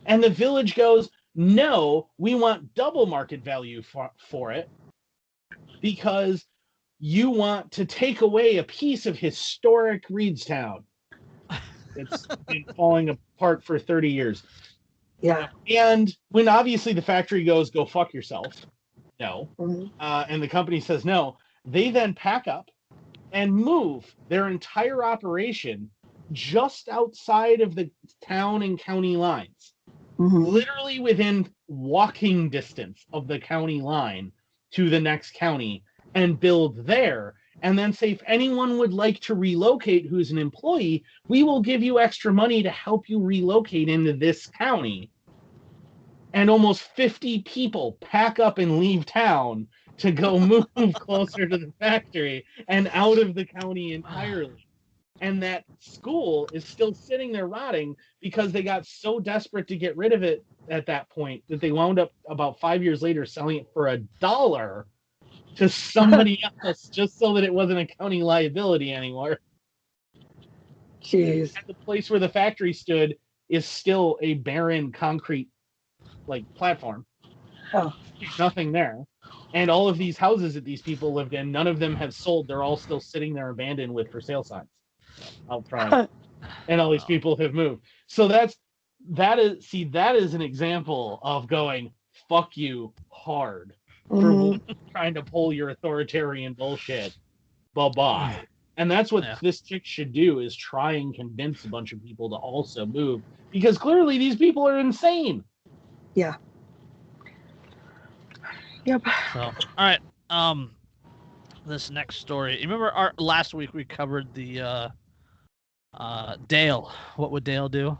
And the village goes, no, we want double market value for, for it because you want to take away a piece of historic Readstown. It's been falling apart for 30 years. Yeah. And when obviously the factory goes, go fuck yourself. No. Mhm. Uh, and the company says no. They then pack up and move their entire operation just outside of the town and county lines Mhm. literally within walking distance of the county line to the next county and build there. And then say if anyone would like to relocate who's an employee we will give you extra money to help you relocate into this county. And almost 50 people pack up and leave town to go move closer to the factory and out of the county entirely and that school is still sitting there rotting because they got so desperate to get rid of it at that point that they wound up about five years later selling it for a dollar to somebody else just so that it wasn't a county liability anymore. Jeez. And the place where the factory stood is still a barren concrete like platform. Oh. There's nothing there. And all of these houses that these people lived in, none of them have sold. They're all still sitting there abandoned with for sale signs out front. and all these people have moved. So that's that is see that is an example of going fuck you hard for Mhm. trying to pull your authoritarian bullshit. Bye bye. And that's what Yeah. this chick should do is try and convince a bunch of people to also move because clearly these people are insane. Yeah. Yep. So, all right. Um, this next story. Remember our last week we covered the uh, uh, Dale. What would Dale do?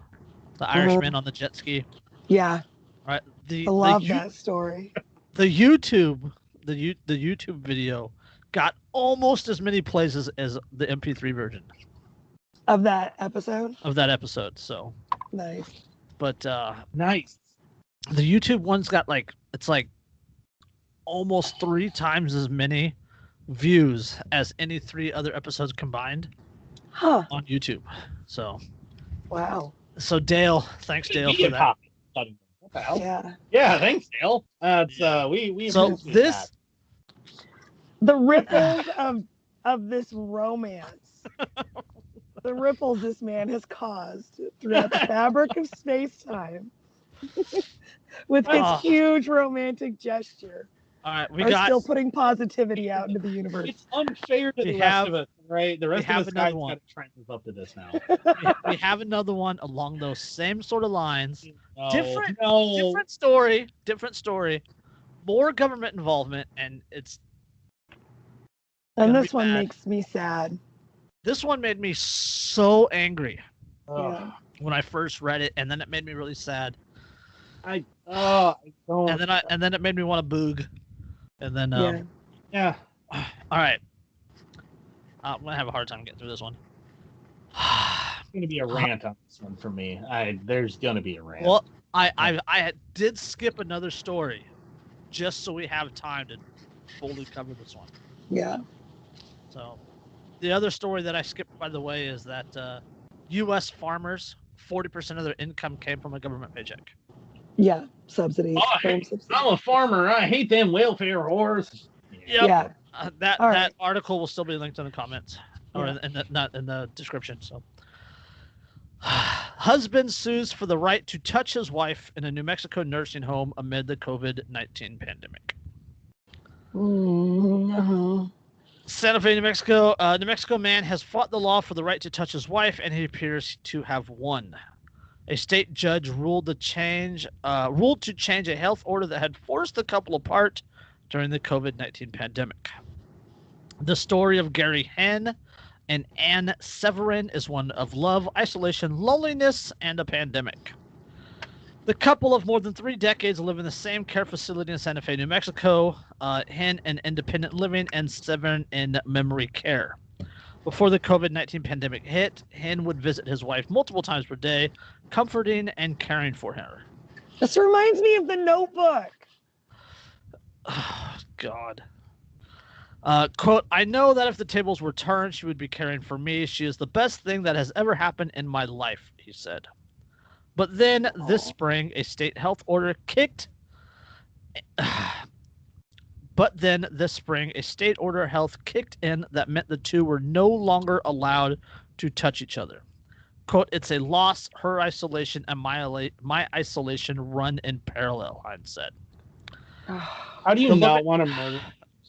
The. Irishman on the jet ski. Yeah. Right. The I love the, You- that story. the YouTube the you the YouTube video got almost as many plays as, as the MP3 version Of that episode. of that episode. So, Nice. but uh, Nice. the YouTube one's got like it's like almost three times as many views as any three other episodes combined Huh. on YouTube. So, Wow. so Dale, thanks Dale for that. copy. What the hell? Yeah. Yeah, thanks, Dale. That's uh we we So this that. The ripples of of this romance. the ripples this man has caused throughout the fabric of space time. With his Ah. huge romantic gesture, all right, we are got still putting positivity out into the universe. it's unfair to We the have- rest of us, right? The rest have of us another guys one. got to try and live up to this now. we- we have another one along those same sort of lines. No, Different- no. Different story, different story. More government involvement, and it's And this one bad. makes me sad. this one made me so angry Yeah. when I first read it, and then it made me really sad, I oh I don't. and then I and then it made me want to boog, and then um, yeah. yeah. all right, I'm gonna have a hard time getting through this one. It's gonna be a rant on this one for me. I there's gonna be a rant. well, I I I did skip another story, just so we have time to fully cover this one. Yeah. So, the other story that I skipped, by the way, is that uh, U.S. farmers, 40% of their income came from a government paycheck. Yeah. Subsidies. Oh, farm hey, subsidies. I'm a farmer. I hate them welfare whores. Yep. Yeah. Uh, that All that right. article will still be linked in the comments or Yeah. in, in the not in the description. So, husband sues for the right to touch his wife in a New Mexico nursing home amid the COVID 19 pandemic. Mm hmm. Santa Fe, New Mexico. Uh, New Mexico man has fought the law for the right to touch his wife, and he appears to have won. A state judge ruled to change uh, ruled to change a health order that had forced the couple apart during the COVID nineteen pandemic. The story of Gary Henn and Anne Severin is one of love, isolation, loneliness, and a pandemic. The couple of more than three decades live in the same care facility in Santa Fe, New Mexico. Uh, Hen in independent living and Severin in memory care. Before the COVID 19 pandemic hit, Hen would visit his wife multiple times per day, comforting and caring for her. This reminds me of the notebook. Oh, God. Uh, quote, I know that if the tables were turned, she would be caring for me. She is the best thing that has ever happened in my life, he said. But then this spring, a state health order kicked. but then this spring, a state order of health kicked in that meant the two were no longer allowed to touch each other. Quote, it's a loss, her isolation and my, my isolation run in parallel, Hines said. How do you The not limit- want to murder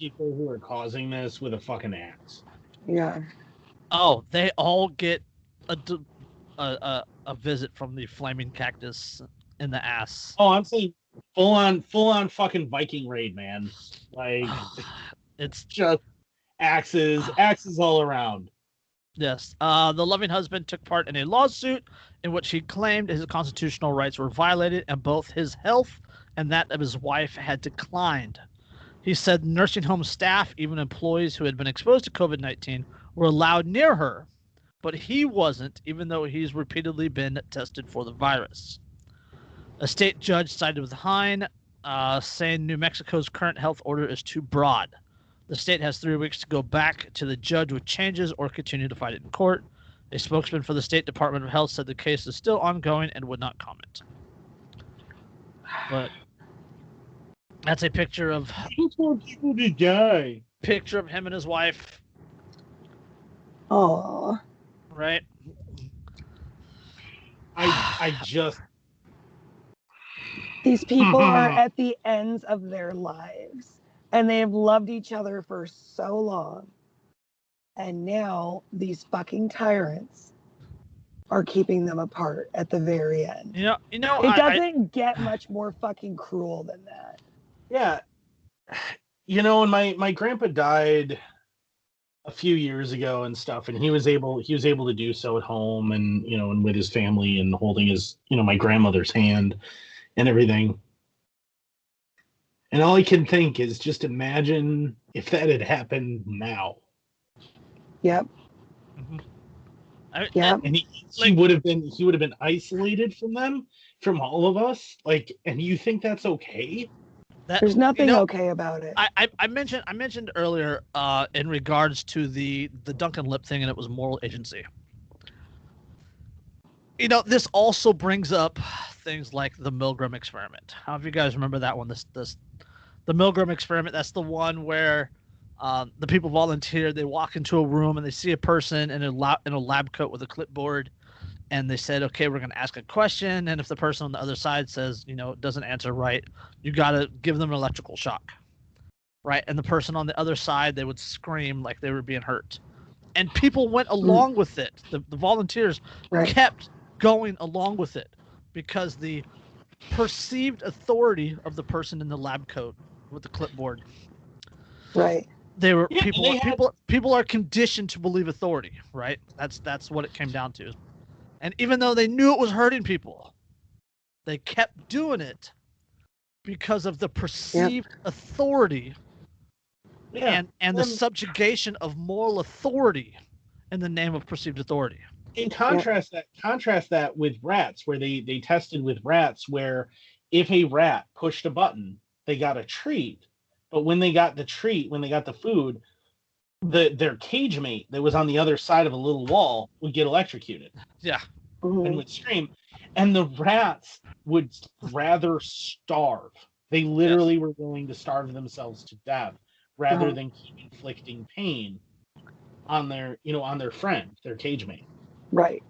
people who are causing this with a fucking axe? yeah. Oh, they all get a a a visit from the flaming cactus in the ass. Oh, I'm saying full on, full on fucking Viking raid, man. Like it's just axes, axes all around. yes. Uh, the loving husband took part in a lawsuit in which he claimed his constitutional rights were violated and both his health and that of his wife had declined. He said nursing home staff, even employees who had been exposed to COVID 19, were allowed near her, but he wasn't, even though he's repeatedly been tested for the virus. A state judge sided with Hine, uh, saying New Mexico's current health order is too broad. The state has three weeks to go back to the judge with changes or continue to fight it in court. A spokesman for the State Department of Health said the case is still ongoing and would not comment. But that's a picture of People people to die. picture of him and his wife, Oh. right? I I just These people are at the ends of their lives and they have loved each other for so long. And now these fucking tyrants are keeping them apart at the very end. You know, you know, It I- I- doesn't get much more fucking cruel than that. Yeah. You know, and my my grandpa died a few years ago and stuff, and he was able he was able to do so at home and you know and with his family and holding his you know my grandmother's hand and everything. And all I can think is just imagine if that had happened now. Yep. Mm-hmm. I- Yep. and he, he Like- would have been he would have been isolated from them from all of us like and you think that's okay that, There's nothing know- okay about it. I, I, I mentioned I mentioned earlier uh, in regards to the the Duncan Lemp thing, and it was moral agency. You know, this also brings up things like the Milgram experiment. How do you guys remember that one? This this the Milgram experiment. That's the one where um, the people volunteer. They walk into a room and they see a person in a lab in a lab coat with a clipboard, and they said, "Okay, we're going to ask a question, and if the person on the other side says, you know, doesn't answer right, you got to give them an electrical shock." right? And the person on the other side, they would scream like they were being hurt. And people went hmm. along with it. The, the volunteers right. kept going along with it because the perceived authority of the person in the lab coat with the clipboard, Right. they were Yeah, people they had- people people are conditioned to believe authority, right? That's that's what it came down to. And even though they knew it was hurting people, they kept doing it because of the perceived authority yeah. and and the um, subjugation of moral authority in the name of perceived authority. in contrast that contrast that with rats where they they tested with rats where if a rat pushed a button they got a treat. But when they got the treat when they got the food the their cage mate that was on the other side of a little wall would get electrocuted Yeah, Mhm. and would scream and the rats would rather starve they literally were willing to starve themselves to death rather Uh-huh. than keep inflicting pain on their you know on their friend their cage mate Right.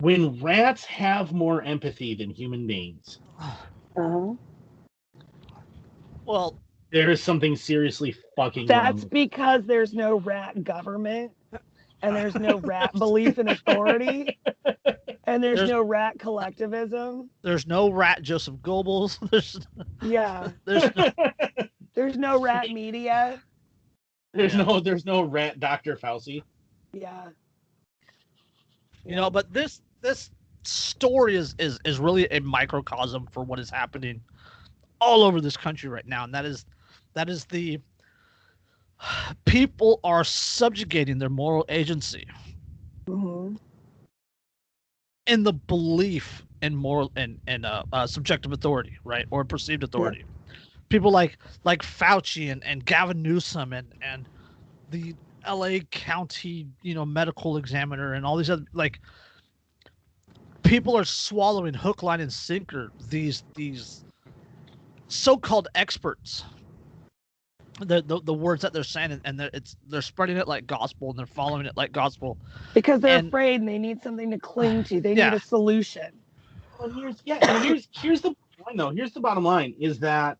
when rats have more empathy than human beings Uh-huh. well, there is something seriously fucking That's wrong. because there's no rat government and there's no rat belief in authority and there's, There's- no rat collectivism. there's no rat Joseph Goebbels. There's Yeah. there's no, There's no rat media. there's Yeah. no there's no rat Dr. Fauci. Yeah. You know, but this this story is is is really a microcosm for what is happening all over this country right now, and that is that is the people are subjugating their moral agency hmm in the belief in moral and and uh, uh, subjective authority, right, or perceived authority. People like like Fauci and, and Gavin Newsom and and the L.A. County, you know, medical examiner and all these other like people are swallowing hook, line, and sinker these these so-called experts. The, the, the words that they're saying and, and they're, it's they're spreading it like gospel and they're following it like gospel Because they're And- afraid and they need something to cling to. They Yeah. need a solution. Well, here's yeah, and here's here's the point though. Here's the bottom line: is that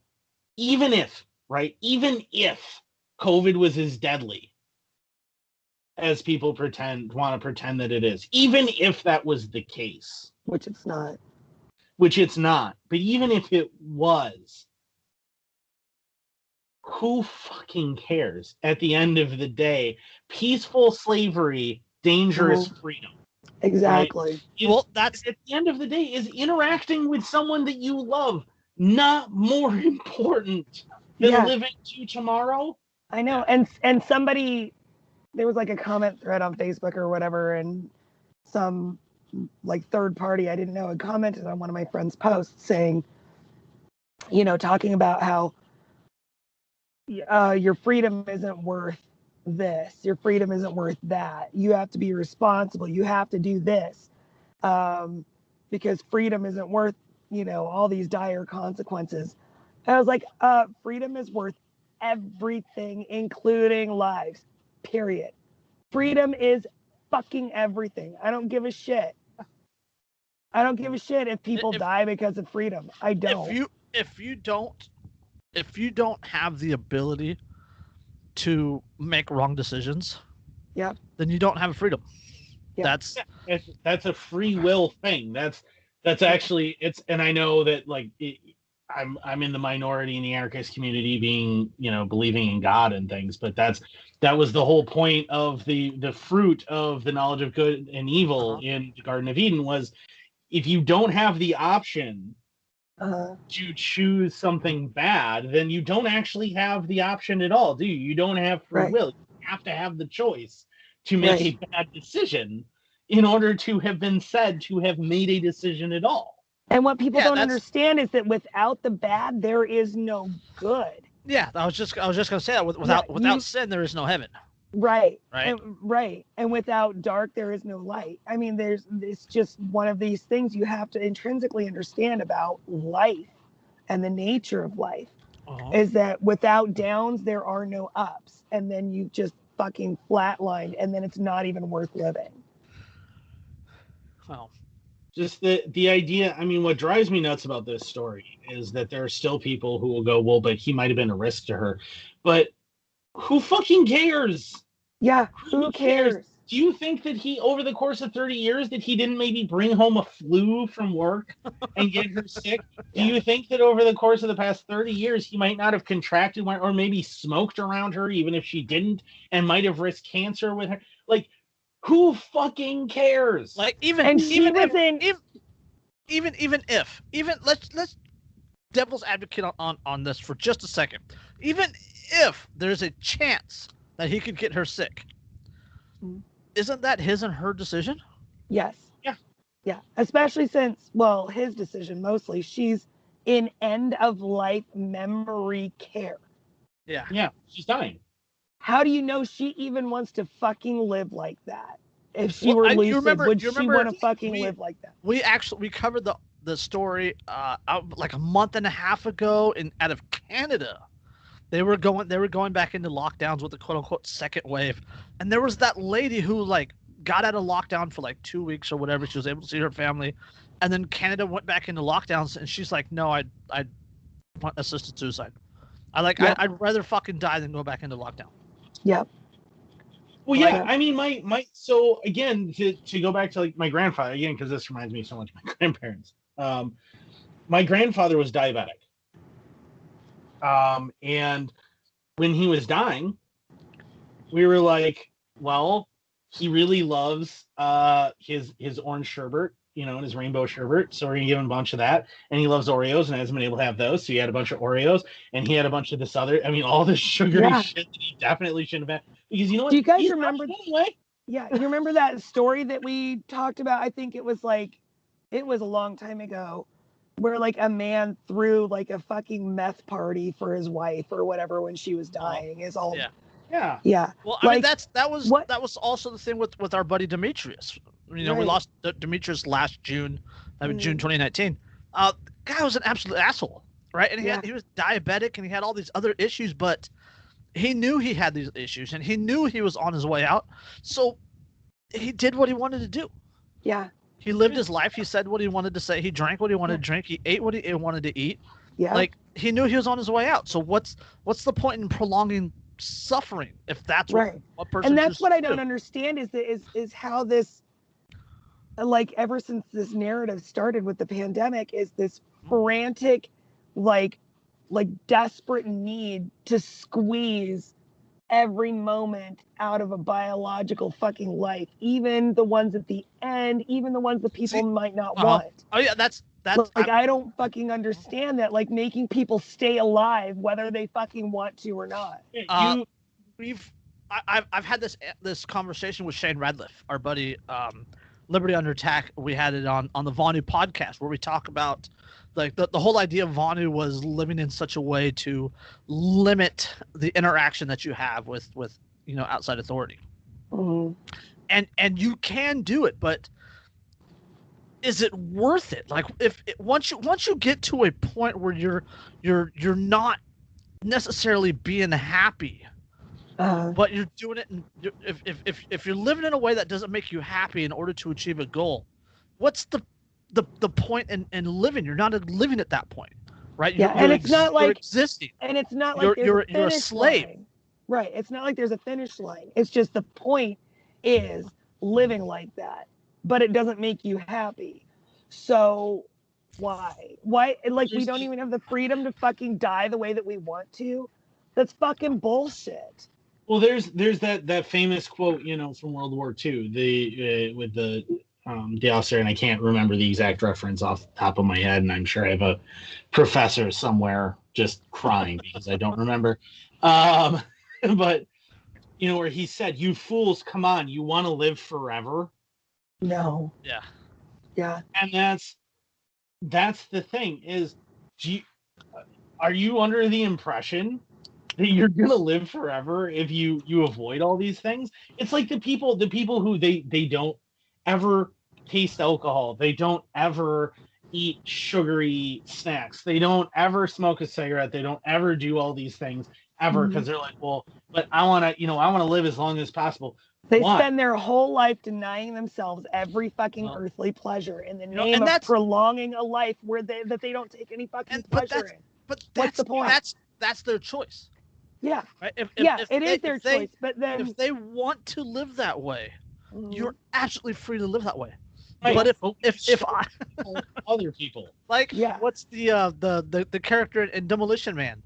even if right, even if COVID was as deadly as people pretend want to pretend that it is, even if that was the case, Which it's not. which it's not, but even if it was, who fucking cares? At the end of the day, peaceful slavery, dangerous Mhm. freedom. Exactly. Is- well that's at the end of the day is interacting with someone that you love not more important than Yeah. living to tomorrow I know. And and somebody there was like a comment thread on Facebook or whatever, and some like third party I didn't know had commented on one of my friend's posts saying, you know, talking about how uh, your freedom isn't worth this, your freedom isn't worth that. You have to be responsible. You have to do this um, because freedom isn't worth, you know, all these dire consequences. And I was like, uh, freedom is worth everything, including lives. Period. Freedom is fucking everything. I don't give a shit. I don't give a shit if people If- die because of freedom. I don't. if you if you don't if you don't have the ability to make wrong decisions yeah, then you don't have freedom Yep. that's that's, that's a free will thing that's that's actually it's and i know that like it, i'm i'm in the minority in the anarchist community being you know believing in god and things but that's that was the whole point of the the fruit of the knowledge of good and evil Uh-huh. in the garden of eden was if you don't have the option uh, to choose something bad, then you don't actually have the option at all, do you? You don't have free Right. will. You have to have the choice to make a bad decision in order to have been said to have made a decision at all. and what people Yeah, don't that's- understand is that without the bad, there is no good. yeah i was just i was just gonna say that with- without without you- sin there is no heaven Right. Right. And, right. And without dark, there is no light. I mean, there's it's just one of these things you have to intrinsically understand about life and the nature of life Uh-huh. is that without downs, there are no ups. And then you just fucking flatlined and then it's not even worth living. well Just the the idea, I mean, what drives me nuts about this story is that there are still people who will go, well, but he might have been a risk to her. But who fucking cares? Yeah. Who Who cares? cares? Do you think that he, over the course of 30 years, that he didn't maybe bring home a flu from work and get her sick? Do you think that over the course of the past 30 years, he might not have contracted one or maybe smoked around her, even if she didn't, and might have risked cancer with her? Like, who fucking cares? like even And even if, in if, even even if even let's let's devil's advocate on, on on this for just a second even if there's a chance that he could get her sick Mhm. isn't that his and her decision Yes. Yeah. Yeah. Especially since, well, his decision mostly, she's in end of life memory care. yeah yeah, she's dying. How do you know she even wants to fucking live like that? If she Well, were I- you lucid, remember- would she want to fucking we- live like that? we actually we covered the the story uh out like a month and a half ago in out of Canada. They were going they were going back into lockdowns with the quote unquote second wave. And there was that lady who like got out of lockdown for like 2 weeks or whatever. She was able to see her family. And then Canada went back into lockdowns and she's like, "No, I I want assisted suicide. I like Yeah. I, I'd rather fucking die than go back into lockdown." Yep. Well, yeah, I mean, my my so again to to go back to like my grandfather again because this reminds me so much of my grandparents. Um, my grandfather was diabetic, um, and when he was dying, we were like, well, he really loves uh his his orange sherbet, you know, and his rainbow sherbet. So we're gonna give him a bunch of that. And he loves Oreos and hasn't been able to have those. So he had a bunch of Oreos and he had a bunch of this other. I mean, all this sugary Yeah. shit that he definitely shouldn't have had. Because you know what? Do you guys He's remember- anyway. Yeah, you remember that story that we talked about? I think it was like it was a long time ago where like a man threw like a fucking meth party for his wife or whatever when she was dying. Is all yeah. Yeah. yeah. Well, I mean that's that was what- that was also the thing with with our buddy Demetrius. You know, we lost D- Demetrius last June, I mean June Mhm. 2019. Uh, guy was an absolute asshole, right? And he had, he was diabetic and he had all these other issues, but he knew he had these issues and he knew he was on his way out. So he did what he wanted to do. Yeah. He lived his life. He said what he wanted to say. He drank what he wanted to drink. He ate what he wanted to eat. Yeah. Like he knew he was on his way out. So what's what's the point in prolonging suffering if that's right. what person and that's what I don't do? understand is that is is how this like ever since this narrative started with the pandemic is this mm-hmm. frantic like like desperate need to squeeze every moment out of a biological fucking life even the ones at the end even the ones that people See, might not uh-huh. want Oh yeah, that's that's like I'm- i don't fucking understand that like making people stay alive whether they fucking want to or not Uh, you we've I, I've I've had this this conversation with Shane Radcliffe, our buddy, um, Liberty Under Attack. We had it on on the Vonu podcast where we talk about like the, the whole idea of Vonu was living in such a way to limit the interaction that you have with with you know outside authority. Mhm. and and you can do it but is it worth it like if it, once you once you get to a point where you're you're you're not necessarily being happy uh, but you're doing it and you're, if, if if if you're living in a way that doesn't make you happy in order to achieve a goal what's the the the point in, in living. You're not living at that point right? Yeah, You're- and you're it's not like- existing. and it's not like You're- there's you're- a you're a slave. line. right it's not like there's a finish line. It's just the point is living like that but it doesn't make you happy. So why? Why like we don't even have the freedom to fucking die the way that we want to? That's fucking bullshit. Well, there's there's that that famous quote, you know, from World War II, the uh, with the um, the officer, and I can't remember the exact reference off the top of my head, and I'm sure I have a professor somewhere just crying because I don't remember. Um, but you know, where he said, "You fools, come on, you want to live forever," no. Yeah. Yeah. And that's that's the thing is, do you, are you under the impression that you're gonna live forever if you you avoid all these things? It's like the people the people who they they don't ever taste alcohol they don't ever eat sugary snacks they don't ever smoke a cigarette they don't ever do all these things ever because they're like well but i want to you know i want to live as long as possible they Why? spend their whole life denying themselves every fucking Well, earthly pleasure in the name and of that's- prolonging a life where they that they don't take any fucking And- but pleasure that's- in. but What's that's the point? that's that's their choice Yeah, right if, if- yeah, if it they- is their if they- choice. But then if they want to live that way, Mhm. you're absolutely free to live that way. Right. But if if if I other people like, Yeah. what's the uh the the, the character in Demolition Man?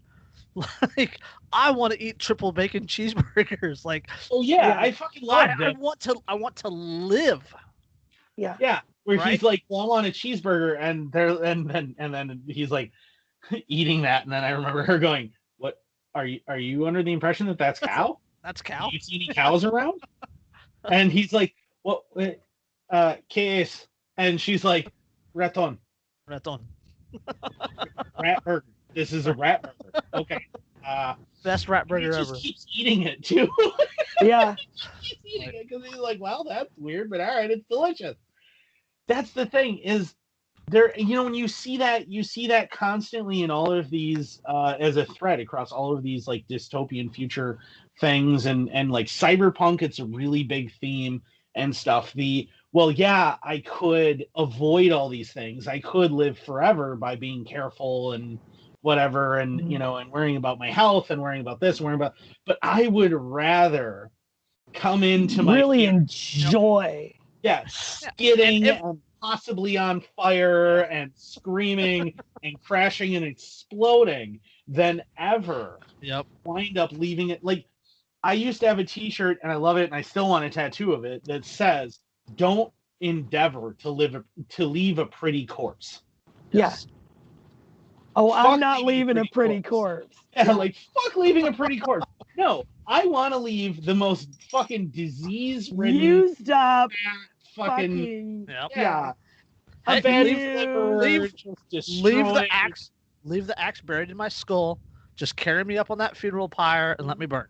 Like, I want to eat triple bacon cheeseburgers. Like, oh yeah, Yeah. i fucking love I, I want to I want to live. yeah, Yeah, where Right? he's like, "Well, I want a cheeseburger," and there, and then, and then he's like, eating that, and then I remember her going, "What are you? Are you under the impression that that's cow? That's cow. Do cow. you see any cows around?" and he's like, "What? Wait, uh, ¿qué? And she's like, "Raton, Raton. rat burger. This is a rat burger." Okay. Uh, Best rat burger he just ever. keeps eating it too. yeah, keeps eating it because he's like, well, that's weird, but all right, it's delicious. That's the thing is there. You know, when you see that, you see that constantly in all of these uh, as a threat across all of these like dystopian future things, and and like cyberpunk. It's a really big theme and stuff. The well, yeah, I could avoid all these things. I could live forever by being careful and whatever and you Mhm. know and worrying about my health and worrying about this worrying about but i would rather come into my really fam- enjoy. yeah skidding if- and possibly on fire and screaming and crashing and exploding than ever Yep. wind up leaving it like I used to have a T-shirt, and I love it, and I still want a tattoo of it that says, "Don't endeavor to live a, to leave a pretty corpse." Yeah. Oh, Fuck I'm not leaving leaving a pretty pretty corpse. Yeah, like fuck leaving a pretty corpse. No, I want to leave the most fucking disease-ridden, Used up fucking, fucking Yep. yeah, a bad leave- liver, leave- Leave the axe. Leave the axe buried in my skull. Just carry me up on that funeral pyre and let me burn.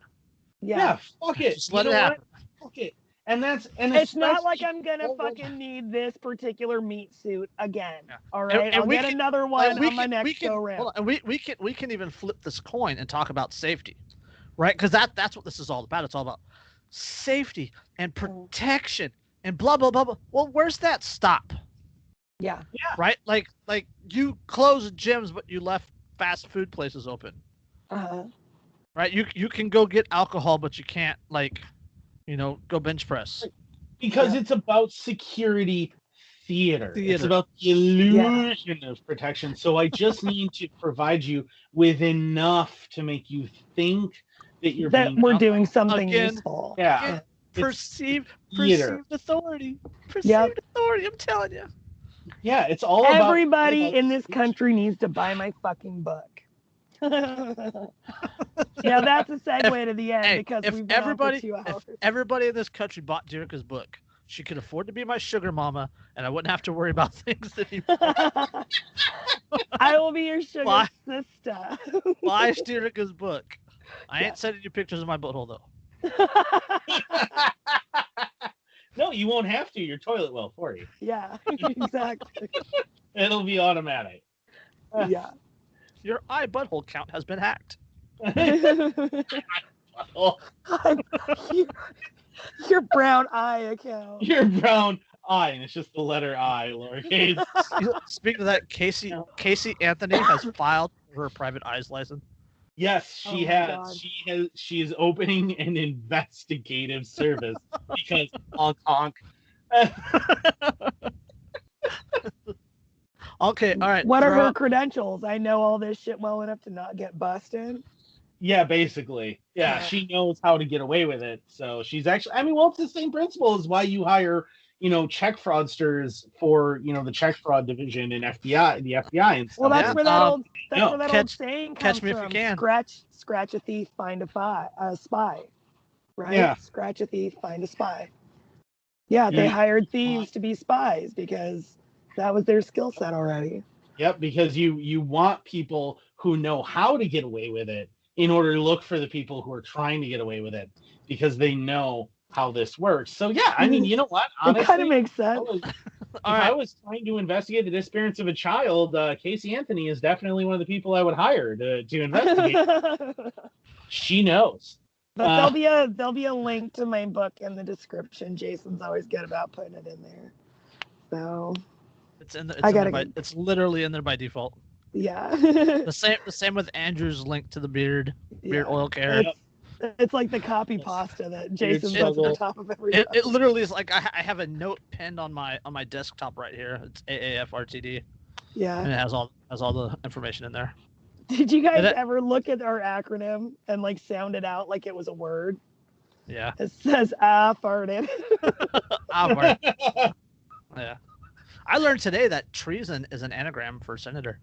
Yeah, yeah. fuck it. Just You let it know what? happen. Fuck it. And that's and It's not like I'm gonna Oh, well- fucking need this particular meat suit again. Yeah. All And- and I'll we get can- another And one we on my next we can, go round. on, and we, we can we can even flip this coin and talk about safety, right? Because that that's what this is all about. It's all about safety and protection and blah blah blah blah. Well, where's that stop? Yeah. Yeah. Right? Like like you closed gyms, but you left fast food places open. Uh-huh. Right? You you can go get alcohol, but you can't like, you know, go bench press. because Yeah. it's about security theater. It's about the illusion of protection. So I just need to provide you with enough to make you think that you're That being we're out- doing something Again. useful. Yeah. Again, It's Perceived theater. perceived authority. Perceived Yep. authority. I'm telling you. Yeah, it's all Everybody about in this country needs to buy my fucking book. yeah, that's a segue to the end hey, because if we've been everybody- on for two If everybody in this country bought Dyreka's book, she could afford to be my sugar mama, and I wouldn't have to worry about things anymore. I will be your sugar Why? sister. Buy Dyreka's book. I ain't sending you pictures of my butthole though. no, you won't have to. Your toilet will for you. yeah, exactly. It'll be automatic. Yeah. Your eye butthole count has been hacked. Oh, your, your brown eye account. your brown eye, and it's just the letter I, lowercase. Speaking of that, Casey Casey Anthony has filed for her private eyes license. Yes, Oh she my has. God. She has. She is opening an investigative service because honk honk. Okay, all right. What are her credentials? I know all this shit well enough to not get busted. Yeah, basically. Yeah, Yeah. she knows how to get away with it. So she's actually. I mean, well, it's the same principle as why you hire, you know, check fraudsters for you know the check fraud division in FBI, the FBI and stuff. Well, that's Yeah. where that Um, old that's no, where that old catch- saying catch comes me if you from. can. Scratch scratch a thief, find a fi- a spy. Right? Yeah. Scratch a thief, find a spy. Yeah, they Yeah. hired thieves to be spies because that was their skill set already. Yep, because you you want people who know how to get away with it in order to look for the people who are trying to get away with it because they know how this works. So yeah, I mean, you know what? it kind of makes I sense. was- if All I was trying to investigate the disappearance of a child, uh, Casey Anthony is definitely one of the people I would hire to, to investigate. she knows. Uh, there'll be a there'll be a link to my book in the description. Jason's always good about putting it in there. So It's in the, it's, I in there gotta by, it's literally in there by default. yeah. The same the same with Andrew's link to the beard beard Yeah. oil care. It's, it's like the copy pasta that Jason puts on top of every. It, it literally is like I, I have a note pinned on my on my desktop right here. It's AAFRTD, Yeah. and yeah. it has all has all the information in there. Did you guys it- ever look at our acronym and like sound it out like it was a word? Yeah, It says ah farted. Ah, Bart. yeah. I learned today that treason is an anagram for senator.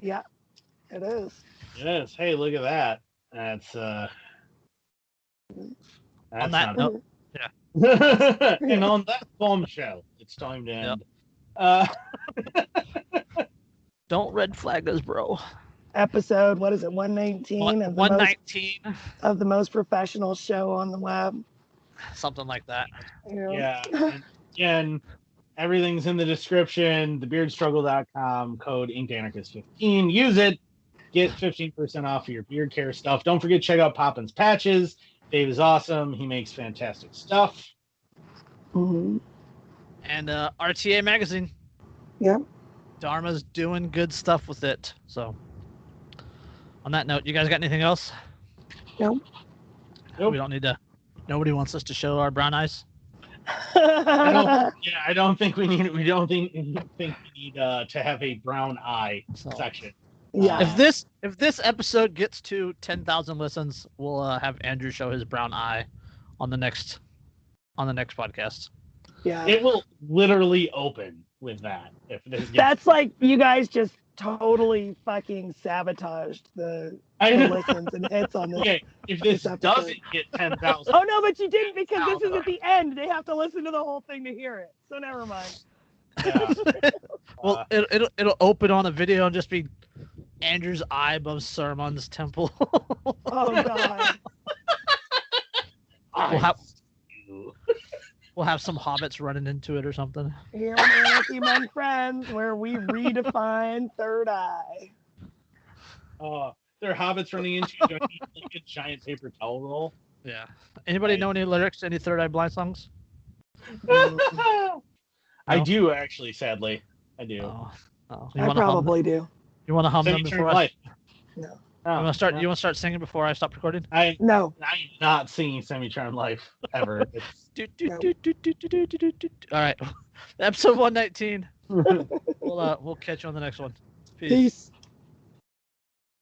yeah, it is. It is. Hey, look at that. That's uh. That's that not- note- and on that bombshell, it's time to Yep. end. Uh, Don't red flag us, bro. Episode what is it? One nineteen of the One most of the most professional show on the web. something like that. You know? yeah. and Again, everything's in the description. Thebeardstruggle.com code InkedAnarchist15. Use it. Get 15% off of your beard care stuff. Don't forget to check out Poppins Patches. Dave is awesome. He makes fantastic stuff. Mhm. And uh, RTA magazine. Yep. Dharma's doing good stuff with it. So, on that note, you guys got anything else? Nope. Nope. We don't need to. Nobody wants us to show our brown eyes. I don't, yeah, I don't think we need. We don't think think we need uh, to have a brown eye So, section. Yeah. If this if this episode gets to ten thousand listens, we'll uh, have Andrew show his brown eye on the next on the next podcast. yeah. It will literally open with that. If this gets, That's like you guys just totally fucking sabotaged the, I the listens and hits on this. Okay, if this This episode. doesn't get ten thousand, Oh no, but you didn't because this is at the end. They have to listen to the whole thing to hear it. So never mind. yeah, Well, uh, it, it'll it'll open on a video and just be Andrew's eye above Saruman's temple. Oh god. We'll have- you. We'll have some hobbits running into it or something. Here on Anarchy Among Friends, where we redefine third eye. Uh, there are hobbits running into you. Don't you need, like a giant paper towel roll. Yeah. Anybody know any lyrics to any Third Eye Blind songs? Mm. I do actually, sadly, I do. Oh, oh. You I want to hum? probably do. You want to hum them before Turn I? Life. No. You Oh, want to start? no. You want to start singing before I stop recording? I No. I'm not singing Semi-Charmed Life ever. Do, do, No. do, do, do, do, do, do, do, do. All right, episode one nineteen. We'll uh, we'll catch you on the next one. Peace. Peace.